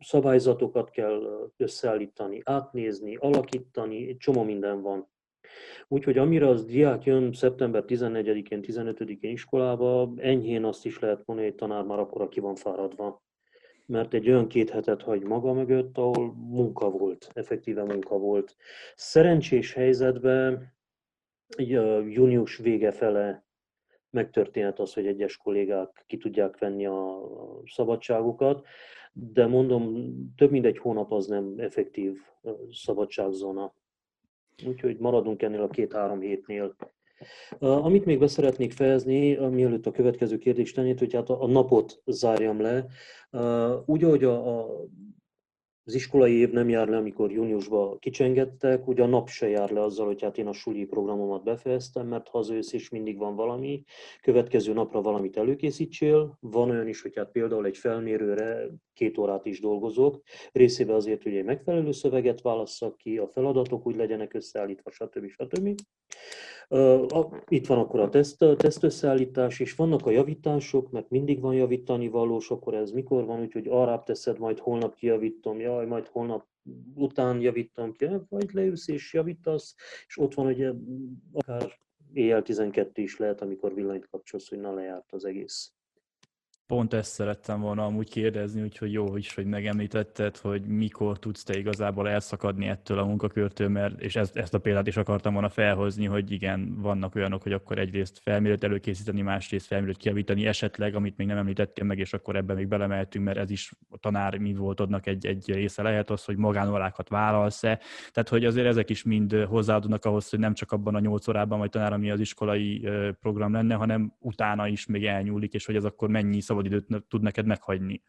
szabályzatokat kell összeállítani, átnézni, alakítani, csomó minden van. Úgyhogy amire az diák jön szeptember 14-én, 15-én iskolába, enyhén azt is lehet mondani, hogy tanár már akkor, ki van fáradva mert egy olyan két hetet hagy maga mögött, ahol munka volt, effektíve munka volt. Szerencsés helyzetben június vége fele megtörténhet az, hogy egyes kollégák ki tudják venni a szabadságukat, de mondom, több mint egy hónap az nem effektív szabadságzóna. Úgyhogy maradunk ennél a két-három hétnél. Amit még beszeretnék fejezni, mielőtt a következő kérdést tennéd, hogy hát a napot zárjam le. Úgy, ahogy a, a az iskolai év nem jár le, amikor júniusban kicsengettek, ugye a nap se jár le azzal, hogy hát én a suli programomat befejeztem, mert hazajössz és mindig van valami, következő napra valamit előkészítsél. Van olyan is, hogy hát például egy felmérőre két órát is dolgozok, részében azért, hogy egy megfelelő szöveget válasszak ki, a feladatok úgy legyenek összeállítva, stb. stb. Itt van akkor a teszt, teszt összeállítás, és vannak a javítások, mert mindig van javítani valós, akkor ez mikor van, úgyhogy arra teszed, majd holnap kijavítom, jaj, majd holnap után javítom ki, vagy leülsz és javítasz, és ott van hogy akár éjjel 12 is lehet, amikor villanyt kapcsolsz, hogy na lejárt az egész. Pont ezt szerettem volna amúgy kérdezni, úgyhogy jó is, hogy megemlítetted, hogy mikor tudsz te igazából elszakadni ettől a munkakörtől, mert, és ezt, ezt a példát is akartam volna felhozni, hogy igen, vannak olyanok, hogy akkor egyrészt felmérőt előkészíteni, másrészt felmérőt kiavítani, esetleg, amit még nem említettél meg, és akkor ebben még belemeltünk, mert ez is a tanár mi voltodnak egy, egy része lehet az, hogy magánórákat vállalsz-e. Tehát, hogy azért ezek is mind hozzáadnak ahhoz, hogy nem csak abban a nyolc órában vagy tanár, ami az iskolai program lenne, hanem utána is még elnyúlik, és hogy ez akkor mennyi szabad szabadidőt tud neked meghagyni?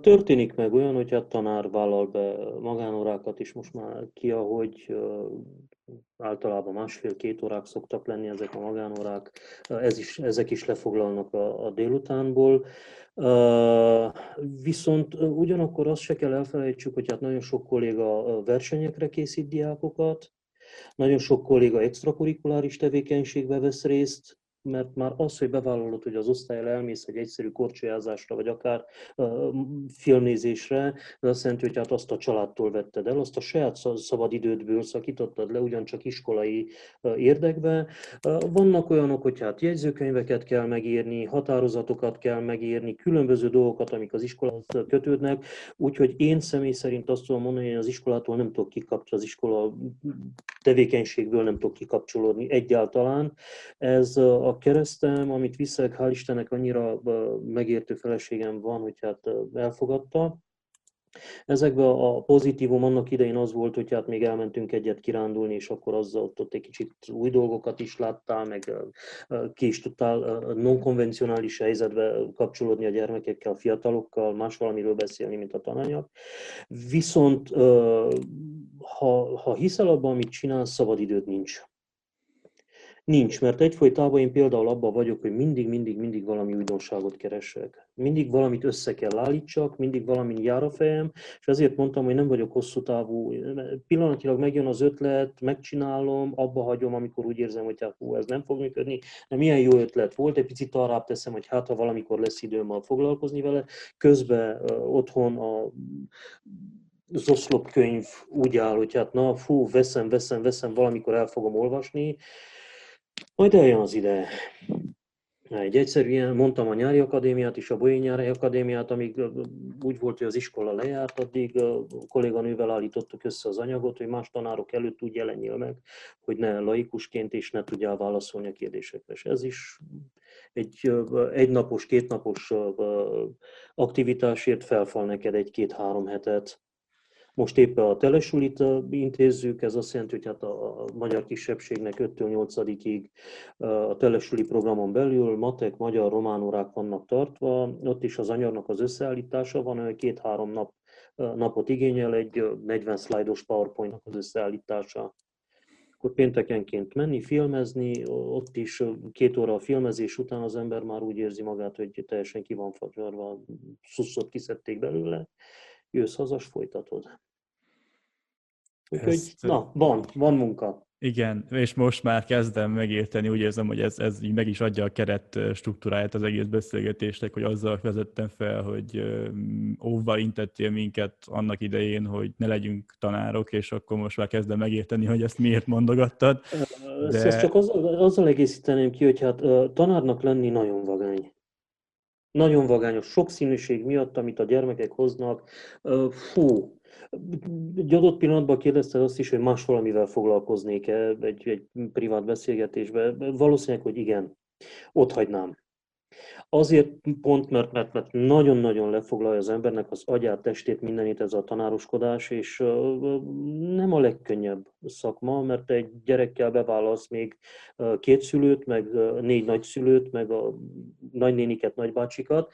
Történik meg olyan, hogy a tanár vállal be magánórákat is most már ki, ahogy általában másfél-két órák szoktak lenni ezek a magánórák, ez is, ezek is lefoglalnak a, a délutánból. Viszont ugyanakkor azt se kell elfelejtsük, hogy hát nagyon sok kolléga versenyekre készít diákokat, nagyon sok kolléga extrakurikuláris tevékenységbe vesz részt, mert már az, hogy bevállalod, hogy az osztályra elmész egy egyszerű korcsolyázásra, vagy akár uh, filmnézésre, az azt jelenti, hogy hát azt a családtól vetted el, azt a saját szabad idődből szakítottad le, ugyancsak iskolai uh, érdekbe. Uh, vannak olyanok, hogy hát jegyzőkönyveket kell megírni, határozatokat kell megírni, különböző dolgokat, amik az iskolához kötődnek, úgyhogy én személy szerint azt tudom mondani, hogy az iskolától nem tudok kikapcsolni, az iskola tevékenységből nem tudok kikapcsolódni egyáltalán. Ez a keresztem, amit viszek, hál' Istennek annyira megértő feleségem van, hogy hát elfogadta. Ezekben a pozitívum annak idején az volt, hogy hát még elmentünk egyet kirándulni, és akkor azzal ott, ott egy kicsit új dolgokat is láttál, meg ki is tudtál non-konvencionális helyzetbe kapcsolódni a gyermekekkel, a fiatalokkal, más valamiről beszélni, mint a tananyag. Viszont ha, ha hiszel abban, amit csinálsz, szabadidőd nincs. Nincs, mert egyfolytában én például abban vagyok, hogy mindig, mindig, mindig valami újdonságot keresek. Mindig valamit össze kell állítsak, mindig valami jár a fejem, és ezért mondtam, hogy nem vagyok hosszú távú. Pillanatilag megjön az ötlet, megcsinálom, abba hagyom, amikor úgy érzem, hogy hát hú, ez nem fog működni, de milyen jó ötlet volt, egy picit arra teszem, hogy hát ha valamikor lesz időm foglalkozni vele, közben otthon a az oszlopkönyv úgy áll, hogy hát na, fú, veszem, veszem, veszem, valamikor el fogom olvasni, majd eljön az ide. Egy egyszerűen mondtam a nyári akadémiát is, a Bolyai nyári akadémiát, amíg úgy volt, hogy az iskola lejárt, addig a kolléganővel állítottuk össze az anyagot, hogy más tanárok előtt úgy jelenjél meg, hogy ne laikusként és ne tudjál válaszolni a kérdésekre. És ez is egy egynapos, kétnapos aktivitásért felfal neked egy-két-három hetet, most éppen a telesulit intézzük, ez azt jelenti, hogy hát a magyar kisebbségnek 5-től 8-ig a telesuli programon belül matek, magyar, román órák vannak tartva, ott is az anyagnak az összeállítása van, két-három nap, napot igényel egy 40 szlájdos PowerPoint-nak az összeállítása. Akkor péntekenként menni, filmezni, ott is két óra a filmezés után az ember már úgy érzi magát, hogy teljesen ki van fagyarva, szuszot kiszedték belőle, jössz haza, folytatod. Úgyhogy, Ezt, na, van, van munka. Igen, és most már kezdem megérteni, úgy érzem, hogy ez, ez így meg is adja a keret struktúráját az egész beszélgetésnek, hogy azzal vezettem fel, hogy óvva intettél minket annak idején, hogy ne legyünk tanárok, és akkor most már kezdem megérteni, hogy ezt miért mondogattad. De... Ezt csak azzal, azzal egészíteném ki, hogy hát tanárnak lenni nagyon vagány. Nagyon vagányos sokszínűség miatt, amit a gyermekek hoznak. Fú, egy adott pillanatban kérdezted azt is, hogy más valamivel foglalkoznék-e egy, egy privát beszélgetésben. Valószínűleg, hogy igen, ott hagynám. Azért pont, mert, mert, mert nagyon-nagyon lefoglalja az embernek az agyát, testét, mindenit ez a tanároskodás, és nem a legkönnyebb szakma, mert egy gyerekkel bevállalsz még két szülőt, meg négy nagyszülőt, meg a nagynéniket, nagybácsikat.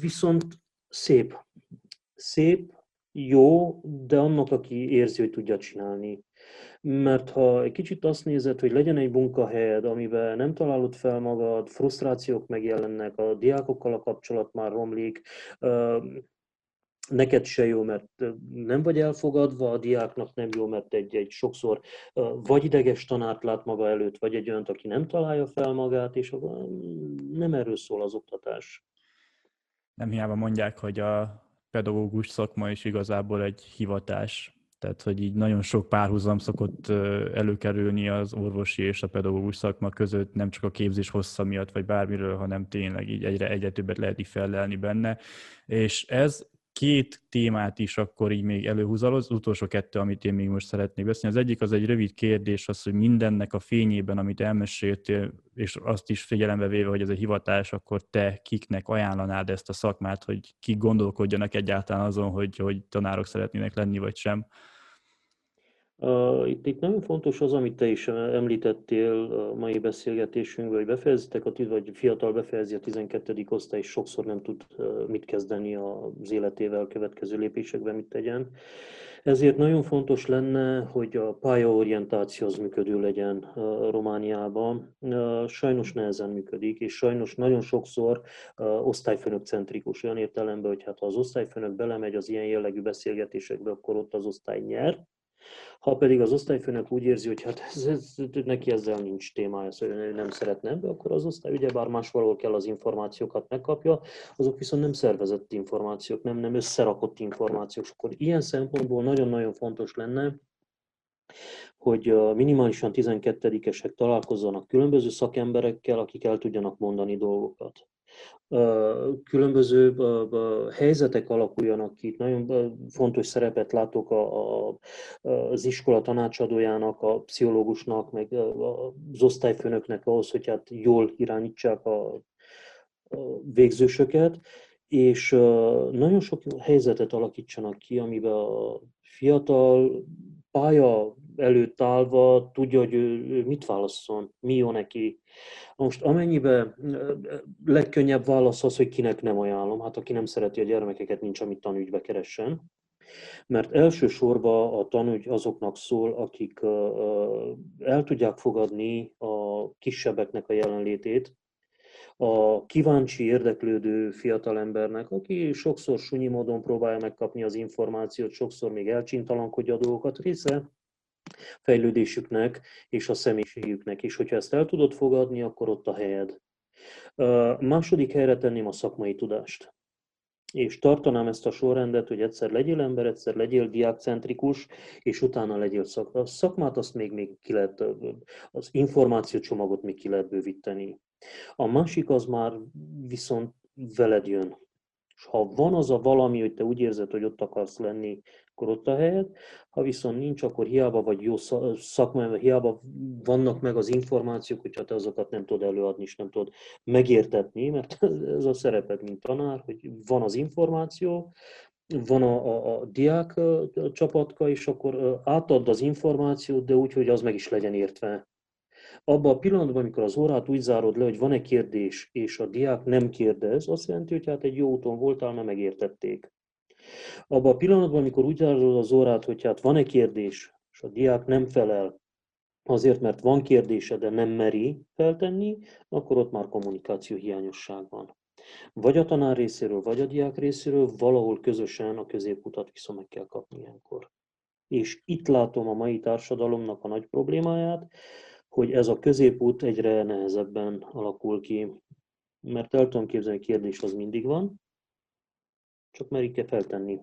Viszont szép, szép, jó, de annak, aki érzi, hogy tudja csinálni. Mert ha egy kicsit azt nézed, hogy legyen egy munkahelyed, amiben nem találod fel magad, frusztrációk megjelennek, a diákokkal a kapcsolat már romlik, neked se jó, mert nem vagy elfogadva, a diáknak nem jó, mert egy-egy sokszor vagy ideges tanárt lát maga előtt, vagy egy olyan, aki nem találja fel magát, és nem erről szól az oktatás. Nem hiába mondják, hogy a pedagógus szakma is igazából egy hivatás. Tehát, hogy így nagyon sok párhuzam szokott előkerülni az orvosi és a pedagógus szakma között, nem csak a képzés hossza miatt, vagy bármiről, hanem tényleg így egyre, egyre többet lehet így felelni benne. És ez két témát is akkor így még előhúzal, az utolsó kettő, amit én még most szeretnék beszélni. Az egyik az egy rövid kérdés, az, hogy mindennek a fényében, amit elmeséltél, és azt is figyelembe véve, hogy ez egy hivatás, akkor te kiknek ajánlanád ezt a szakmát, hogy kik gondolkodjanak egyáltalán azon, hogy, hogy tanárok szeretnének lenni, vagy sem? Itt, itt nagyon fontos az, amit te is említettél a mai beszélgetésünkben, hogy befejezitek, a, vagy fiatal befejezi a 12. osztály, és sokszor nem tud mit kezdeni az életével, a következő lépésekben mit tegyen. Ezért nagyon fontos lenne, hogy a pályaorientáció az működő legyen Romániában. Sajnos nehezen működik, és sajnos nagyon sokszor osztályfőnök centrikus olyan értelemben, hogy hát ha az osztályfőnök belemegy az ilyen jellegű beszélgetésekbe, akkor ott az osztály nyer, ha pedig az osztályfőnök úgy érzi, hogy hát ez, ez, neki ezzel nincs témája, szóval ő nem szeretne ebbe, akkor az osztály ugyebár másvalahol kell az információkat megkapja, azok viszont nem szervezett információk, nem, nem összerakott információk. És akkor ilyen szempontból nagyon-nagyon fontos lenne, hogy minimálisan 12-esek találkozzanak különböző szakemberekkel, akik el tudjanak mondani dolgokat különböző helyzetek alakuljanak ki. Nagyon fontos szerepet látok az iskola tanácsadójának, a pszichológusnak, meg az osztályfőnöknek ahhoz, hogy hát jól irányítsák a végzősöket, és nagyon sok helyzetet alakítsanak ki, amiben a fiatal pálya előtt állva tudja, hogy ő mit válaszol, mi jó neki. Most amennyiben legkönnyebb válasz az, hogy kinek nem ajánlom, hát aki nem szereti a gyermekeket, nincs amit tanügybe keressen. Mert elsősorban a tanügy azoknak szól, akik el tudják fogadni a kisebbeknek a jelenlétét, a kíváncsi, érdeklődő fiatalembernek, aki sokszor sunyi módon próbálja megkapni az információt, sokszor még elcsintalankodja a dolgokat, része fejlődésüknek és a személyiségüknek. És hogyha ezt el tudod fogadni, akkor ott a helyed. Második helyre tenném a szakmai tudást. És tartanám ezt a sorrendet, hogy egyszer legyél ember, egyszer legyél diákcentrikus, és utána legyél szakma. A szakmát azt még, még ki lehet, az információcsomagot még ki lehet bővíteni. A másik az már viszont veled jön. És ha van az a valami, hogy te úgy érzed, hogy ott akarsz lenni, akkor ott a helyed. Ha viszont nincs, akkor hiába vagy jó szakmai, hiába vannak meg az információk, hogyha te azokat nem tudod előadni, és nem tudod megértetni, mert ez a szereped, mint tanár, hogy van az információ, van a, a, a diák csapatka, és akkor átad az információt, de úgy, hogy az meg is legyen értve abban a pillanatban, amikor az órát úgy zárod le, hogy van-e kérdés, és a diák nem kérdez, azt jelenti, hogy hát egy jó úton voltál, mert megértették. Abban a pillanatban, amikor úgy zárod az órát, hogy hát van-e kérdés, és a diák nem felel, azért, mert van kérdése, de nem meri feltenni, akkor ott már kommunikáció hiányosság van. Vagy a tanár részéről, vagy a diák részéről valahol közösen a középutat viszont meg kell kapni ilyenkor. És itt látom a mai társadalomnak a nagy problémáját, hogy ez a középút egyre nehezebben alakul ki. Mert el tudom képzelni, kérdés az mindig van, csak merik-e feltenni.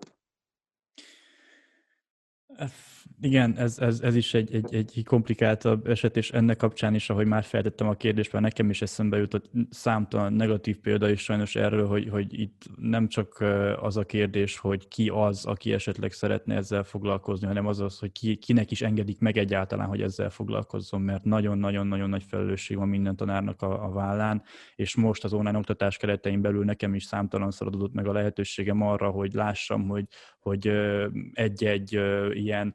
Igen, ez, ez, ez is egy, egy, egy komplikáltabb eset, és ennek kapcsán is, ahogy már feltettem a kérdést, mert nekem is eszembe jutott számtalan negatív példa is sajnos erről, hogy, hogy itt nem csak az a kérdés, hogy ki az, aki esetleg szeretne ezzel foglalkozni, hanem az az, hogy ki, kinek is engedik meg egyáltalán, hogy ezzel foglalkozzon, mert nagyon-nagyon-nagyon nagy felelősség van minden tanárnak a, a vállán, és most az online oktatás keretein belül nekem is számtalan adott meg a lehetőségem arra, hogy lássam, hogy, hogy egy-egy ilyen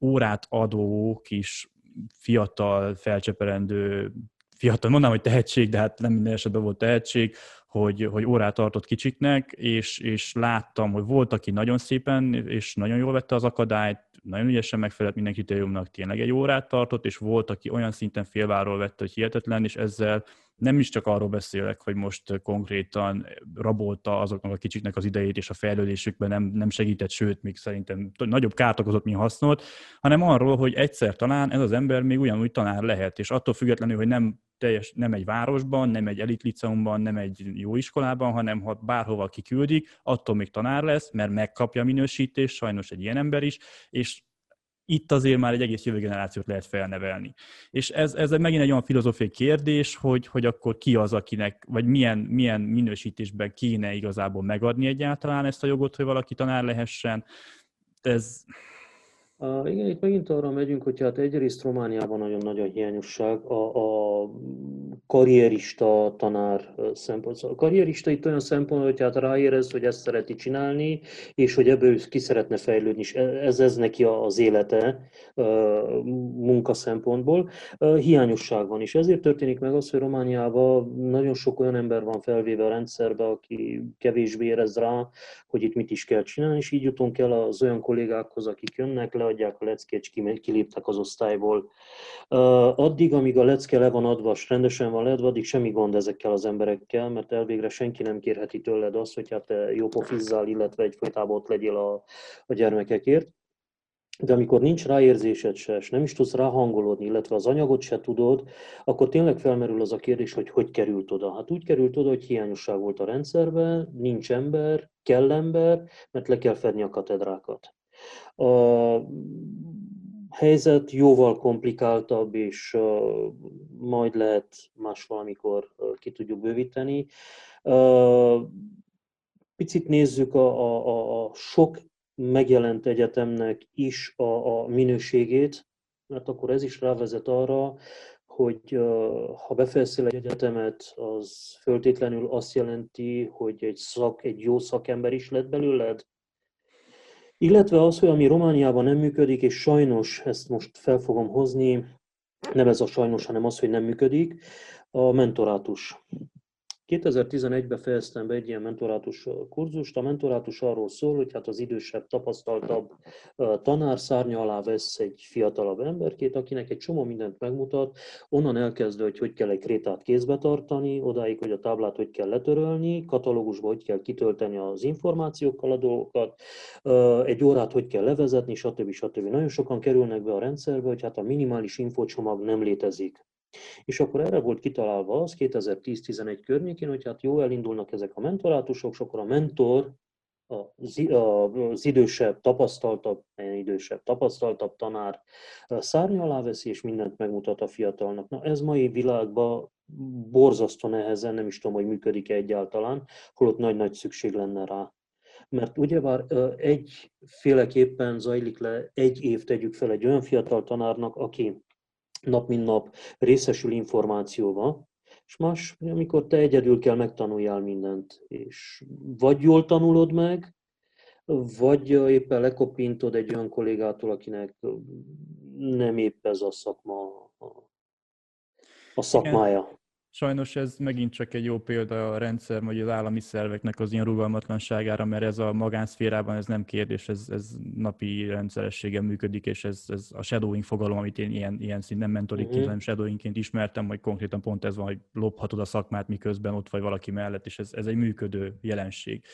órát adó kis fiatal, felcseperendő fiatal, mondanám, hogy tehetség, de hát nem minden esetben volt tehetség, hogy, hogy órát tartott kicsiknek, és, és láttam, hogy volt, aki nagyon szépen és nagyon jól vette az akadályt, nagyon ügyesen megfelelt minden kritériumnak, tényleg egy órát tartott, és volt, aki olyan szinten félváról vette, hogy hihetetlen, és ezzel nem is csak arról beszélek, hogy most konkrétan rabolta azoknak a kicsiknek az idejét, és a fejlődésükben nem, nem segített, sőt, még szerintem nagyobb kárt okozott, mint hasznolt, hanem arról, hogy egyszer talán ez az ember még ugyanúgy tanár lehet, és attól függetlenül, hogy nem teljes, nem egy városban, nem egy elitliceumban, nem egy jó iskolában, hanem ha bárhova kiküldik, attól még tanár lesz, mert megkapja a minősítést, sajnos egy ilyen ember is, és itt azért már egy egész jövő generációt lehet felnevelni. És ez, ez megint egy olyan filozófiai kérdés, hogy, hogy akkor ki az, akinek, vagy milyen, milyen minősítésben kéne igazából megadni egyáltalán ezt a jogot, hogy valaki tanár lehessen. Ez, Uh, igen, itt megint arra megyünk, hogy hát egyrészt Romániában nagyon nagy a hiányosság a, a karrierista tanár szempont. Szóval a karrierista itt olyan szempont, hogy hát ráérez, hogy ezt szereti csinálni, és hogy ebből ki szeretne fejlődni, és e, ez, ez neki az élete munka szempontból. Hiányosság van, és ezért történik meg az, hogy Romániában nagyon sok olyan ember van felvéve a rendszerbe, aki kevésbé érez rá, hogy itt mit is kell csinálni, és így jutunk el az olyan kollégákhoz, akik jönnek, leadják a leckét, és kiléptek az osztályból. Addig, amíg a lecke le van adva, és rendesen van leadva, addig semmi gond ezekkel az emberekkel, mert elvégre senki nem kérheti tőled azt, hogy hát te jó pofizzál, illetve egyfolytában ott legyél a, a gyermekekért. De amikor nincs ráérzésed se, és nem is tudsz ráhangolódni, illetve az anyagot se tudod, akkor tényleg felmerül az a kérdés, hogy hogy került oda. Hát úgy került oda, hogy hiányosság volt a rendszerben, nincs ember, kell ember, mert le kell fedni a katedrákat. Helyzet jóval komplikáltabb, és majd lehet más valamikor ki tudjuk bővíteni. Picit nézzük a, a, a sok megjelent egyetemnek is a, a minőségét, mert akkor ez is rávezet arra, hogy ha befejeztél egy egyetemet, az föltétlenül azt jelenti, hogy egy, szak, egy jó szakember is lett belőled, illetve az, hogy ami Romániában nem működik, és sajnos ezt most fel fogom hozni, nem ez a sajnos, hanem az, hogy nem működik, a mentorátus. 2011-ben fejeztem be egy ilyen mentorátus kurzust. A mentorátus arról szól, hogy hát az idősebb, tapasztaltabb tanár szárnya alá vesz egy fiatalabb emberkét, akinek egy csomó mindent megmutat, onnan elkezdve, hogy hogy kell egy krétát kézbe tartani, odáig, hogy a táblát hogy kell letörölni, katalógusba hogy kell kitölteni az információkkal a dolgokat, egy órát hogy kell levezetni, stb. stb. Nagyon sokan kerülnek be a rendszerbe, hogy hát a minimális infocsomag nem létezik. És akkor erre volt kitalálva az 2010-11 környékén, hogy hát jó, elindulnak ezek a mentorátusok, és akkor a mentor az idősebb, tapasztaltabb, idősebb, tapasztaltabb tanár szárnya alá veszi, és mindent megmutat a fiatalnak. Na ez mai világban borzasztó nehezen, nem is tudom, hogy működik-e egyáltalán, holott nagy-nagy szükség lenne rá. Mert ugyebár egyféleképpen zajlik le egy év, tegyük fel egy olyan fiatal tanárnak, aki nap mint nap részesül információval, és más, amikor te egyedül kell megtanuljál mindent, és vagy jól tanulod meg, vagy éppen lekopintod egy olyan kollégától, akinek nem épp ez a szakma a szakmája. Sajnos ez megint csak egy jó példa a rendszer, vagy az állami szerveknek az ilyen rugalmatlanságára, mert ez a magánszférában ez nem kérdés, ez, ez napi rendszerességen működik, és ez, ez a shadowing fogalom, amit én ilyen, ilyen szinten mentorik uh-huh. hanem shadowingként ismertem, hogy konkrétan pont ez van, hogy lophatod a szakmát, miközben ott vagy valaki mellett, és ez, ez egy működő jelenség.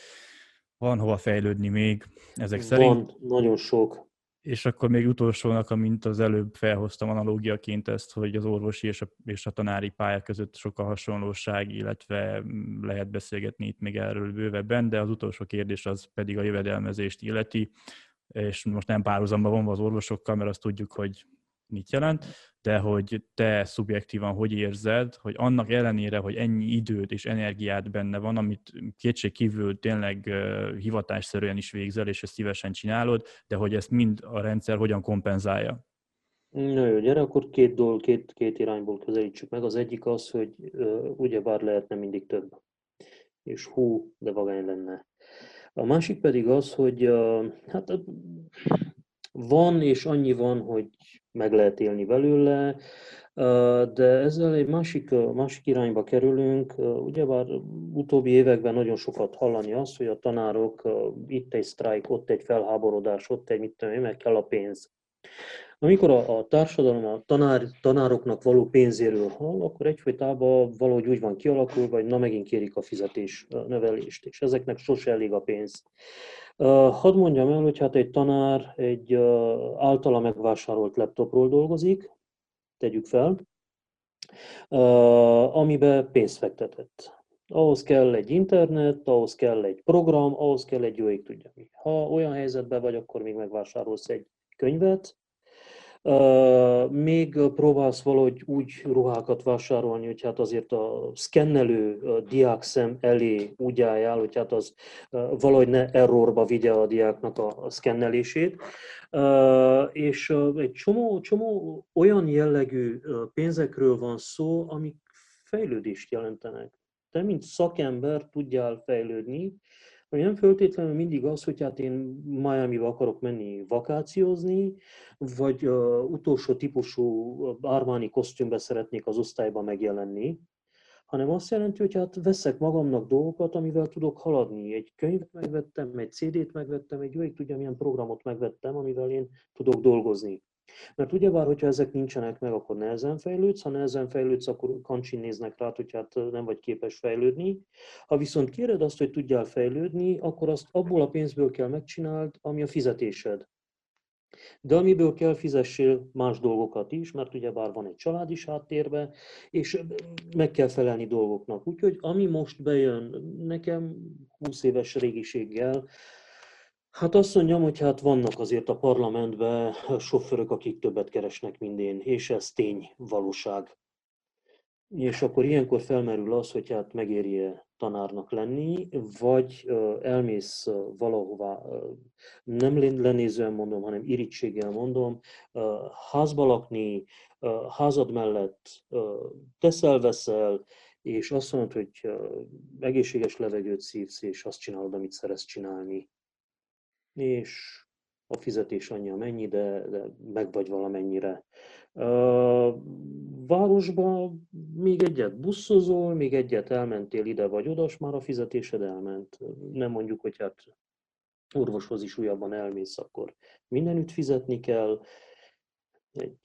Van hova fejlődni még ezek szerint. Van, nagyon sok. És akkor még utolsónak, amint az előbb felhoztam analógiaként ezt, hogy az orvosi és a, és a tanári pályák között sok a hasonlóság, illetve lehet beszélgetni itt még erről bővebben, de az utolsó kérdés az pedig a jövedelmezést illeti, és most nem párhuzamba vonva az orvosokkal, mert azt tudjuk, hogy mit jelent, de hogy te szubjektívan hogy érzed, hogy annak ellenére, hogy ennyi időt és energiát benne van, amit kétség kívül tényleg hivatásszerűen is végzel, és ezt szívesen csinálod, de hogy ezt mind a rendszer hogyan kompenzálja? Na jó, gyere, akkor két, dolg, két, két irányból közelítsük meg. Az egyik az, hogy uh, ugyebár lehetne mindig több. És hú, de vagány lenne. A másik pedig az, hogy hát van, és annyi van, hogy meg lehet élni belőle. De ezzel egy másik, másik irányba kerülünk. Ugyebár utóbbi években nagyon sokat hallani azt, hogy a tanárok itt egy sztrájk, ott egy felháborodás, ott egy mit tudom én, meg kell a pénz. Amikor a, a társadalom a tanár, tanároknak való pénzéről hall, akkor egyfolytában valahogy úgy van kialakulva, hogy na megint kérik a fizetés a növelést, és ezeknek sose elég a pénz. Hadd mondjam el, hogy hát egy tanár egy általa megvásárolt laptopról dolgozik, tegyük fel, amiben pénzt fektetett. Ahhoz kell egy internet, ahhoz kell egy program, ahhoz kell egy jó ég tudja mi. Ha olyan helyzetben vagy, akkor még megvásárolsz egy könyvet, még próbálsz valahogy úgy ruhákat vásárolni, hogy hát azért a szkennelő diák szem elé úgy álljál, hogy hát az valahogy ne errorba vigye a diáknak a szkennelését. És egy csomó, csomó olyan jellegű pénzekről van szó, amik fejlődést jelentenek. Te, mint szakember tudjál fejlődni, hogy nem föltétlenül mindig az, hogy hát én Miami-ba akarok menni vakációzni, vagy uh, utolsó típusú Armani kosztümbe szeretnék az osztályba megjelenni, hanem azt jelenti, hogy hát veszek magamnak dolgokat, amivel tudok haladni. Egy könyvet megvettem, egy CD-t megvettem, egy jó tudja milyen programot megvettem, amivel én tudok dolgozni. Mert ugyebár, hogyha ezek nincsenek meg, akkor nehezen fejlődsz, ha nehezen fejlődsz, akkor kancsin néznek rá, hogy hát nem vagy képes fejlődni. Ha viszont kéred azt, hogy tudjál fejlődni, akkor azt abból a pénzből kell megcsináld, ami a fizetésed. De amiből kell fizessél más dolgokat is, mert ugye bár van egy család is háttérbe, és meg kell felelni dolgoknak. Úgyhogy ami most bejön nekem 20 éves régiséggel, Hát azt mondjam, hogy hát vannak azért a parlamentben sofőrök, akik többet keresnek, mint én, és ez tény, valóság. És akkor ilyenkor felmerül az, hogy hát megéri-e tanárnak lenni, vagy elmész valahová, nem lenézően mondom, hanem irítséggel mondom, házba lakni, házad mellett teszel-veszel, és azt mondod, hogy egészséges levegőt szívsz, és azt csinálod, amit szeretsz csinálni és a fizetés annyi amennyi, de, de meg vagy valamennyire. Uh, városban még egyet buszozol, még egyet elmentél ide vagy oda, és már a fizetésed elment. Nem mondjuk, hogy hát orvoshoz is újabban elmész, akkor mindenütt fizetni kell. Egy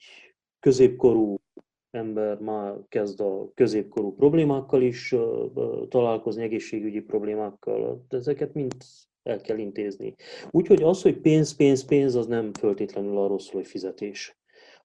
középkorú ember már kezd a középkorú problémákkal is találkozni, egészségügyi problémákkal. De ezeket mind el kell intézni. Úgyhogy az, hogy pénz, pénz, pénz, az nem föltétlenül arról szól, hogy fizetés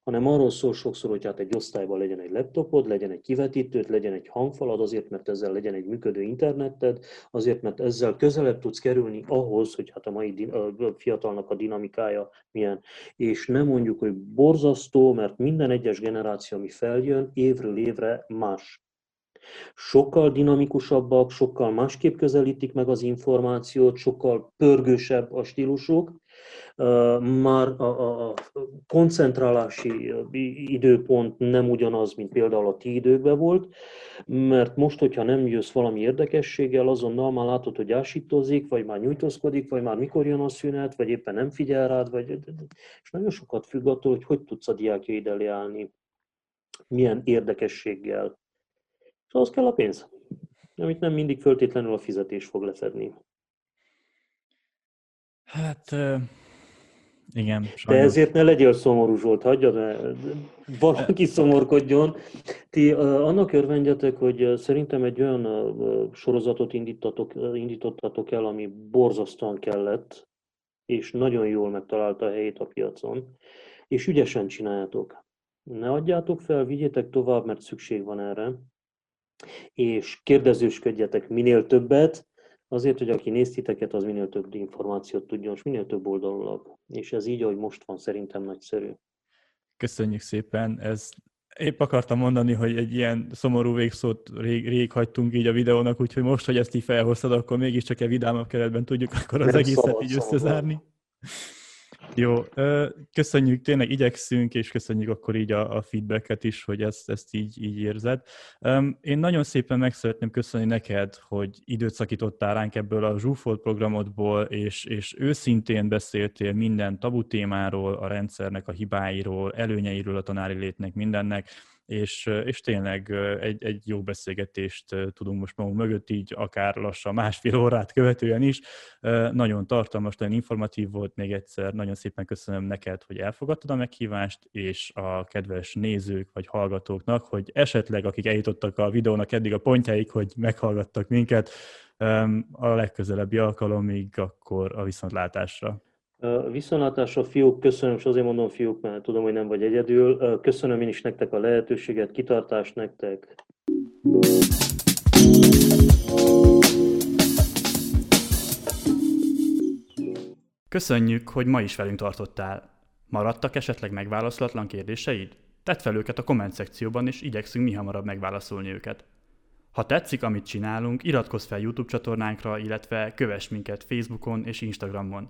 hanem arról szól sokszor, hogy hát egy osztályban legyen egy laptopod, legyen egy kivetítőt, legyen egy hangfalad, azért, mert ezzel legyen egy működő interneted, azért, mert ezzel közelebb tudsz kerülni ahhoz, hogy hát a mai a fiatalnak a dinamikája milyen. És nem mondjuk, hogy borzasztó, mert minden egyes generáció, ami feljön, évről évre más sokkal dinamikusabbak, sokkal másképp közelítik meg az információt, sokkal pörgősebb a stílusuk, már a, koncentrálási időpont nem ugyanaz, mint például a ti időkben volt, mert most, hogyha nem jössz valami érdekességgel, azonnal már látod, hogy ásítozik, vagy már nyújtózkodik, vagy már mikor jön a szünet, vagy éppen nem figyel rád, vagy, és nagyon sokat függ attól, hogy hogy tudsz a diákjaid elé állni, milyen érdekességgel. És ahhoz kell a pénz, amit nem mindig föltétlenül a fizetés fog lefedni. Hát igen. Sajnos. De ezért ne legyél szomorú Zsolt, hagyjad, valaki szomorkodjon. Ti annak örvendjetek, hogy szerintem egy olyan sorozatot indítatok, indítottatok el, ami borzasztóan kellett, és nagyon jól megtalálta a helyét a piacon, és ügyesen csináljátok. Ne adjátok fel, vigyétek tovább, mert szükség van erre és kérdezősködjetek minél többet, azért, hogy aki néz titeket, az minél több információt tudjon, és minél több oldalulag. És ez így, ahogy most van, szerintem nagyszerű. Köszönjük szépen. Ez épp akartam mondani, hogy egy ilyen szomorú végszót rég, rég hagytunk így a videónak, úgyhogy most, hogy ezt így felhoztad, akkor mégiscsak egy vidámabb keretben tudjuk akkor az Nem egészet szabad, így összezárni. Szabad. Jó, köszönjük, tényleg igyekszünk, és köszönjük akkor így a, a feedbacket is, hogy ezt, ezt így, így érzed. Én nagyon szépen meg szeretném köszönni neked, hogy időt szakítottál ránk ebből a zsúfolt programodból, és, és őszintén beszéltél minden tabu témáról, a rendszernek a hibáiról, előnyeiről a tanári létnek, mindennek és, és tényleg egy, egy jó beszélgetést tudunk most magunk mögött, így akár lassan másfél órát követően is. Nagyon tartalmas, nagyon informatív volt még egyszer. Nagyon szépen köszönöm neked, hogy elfogadtad a meghívást, és a kedves nézők vagy hallgatóknak, hogy esetleg akik eljutottak a videónak eddig a pontjáig, hogy meghallgattak minket, a legközelebbi alkalomig, akkor a viszontlátásra. Viszontlátásra fiúk, köszönöm, és azért mondom fiúk, mert tudom, hogy nem vagy egyedül. Köszönöm én is nektek a lehetőséget, kitartást nektek. Köszönjük, hogy ma is velünk tartottál. Maradtak esetleg megválaszolatlan kérdéseid? Tedd fel őket a komment szekcióban, és igyekszünk mi hamarabb megválaszolni őket. Ha tetszik, amit csinálunk, iratkozz fel YouTube csatornánkra, illetve kövess minket Facebookon és Instagramon.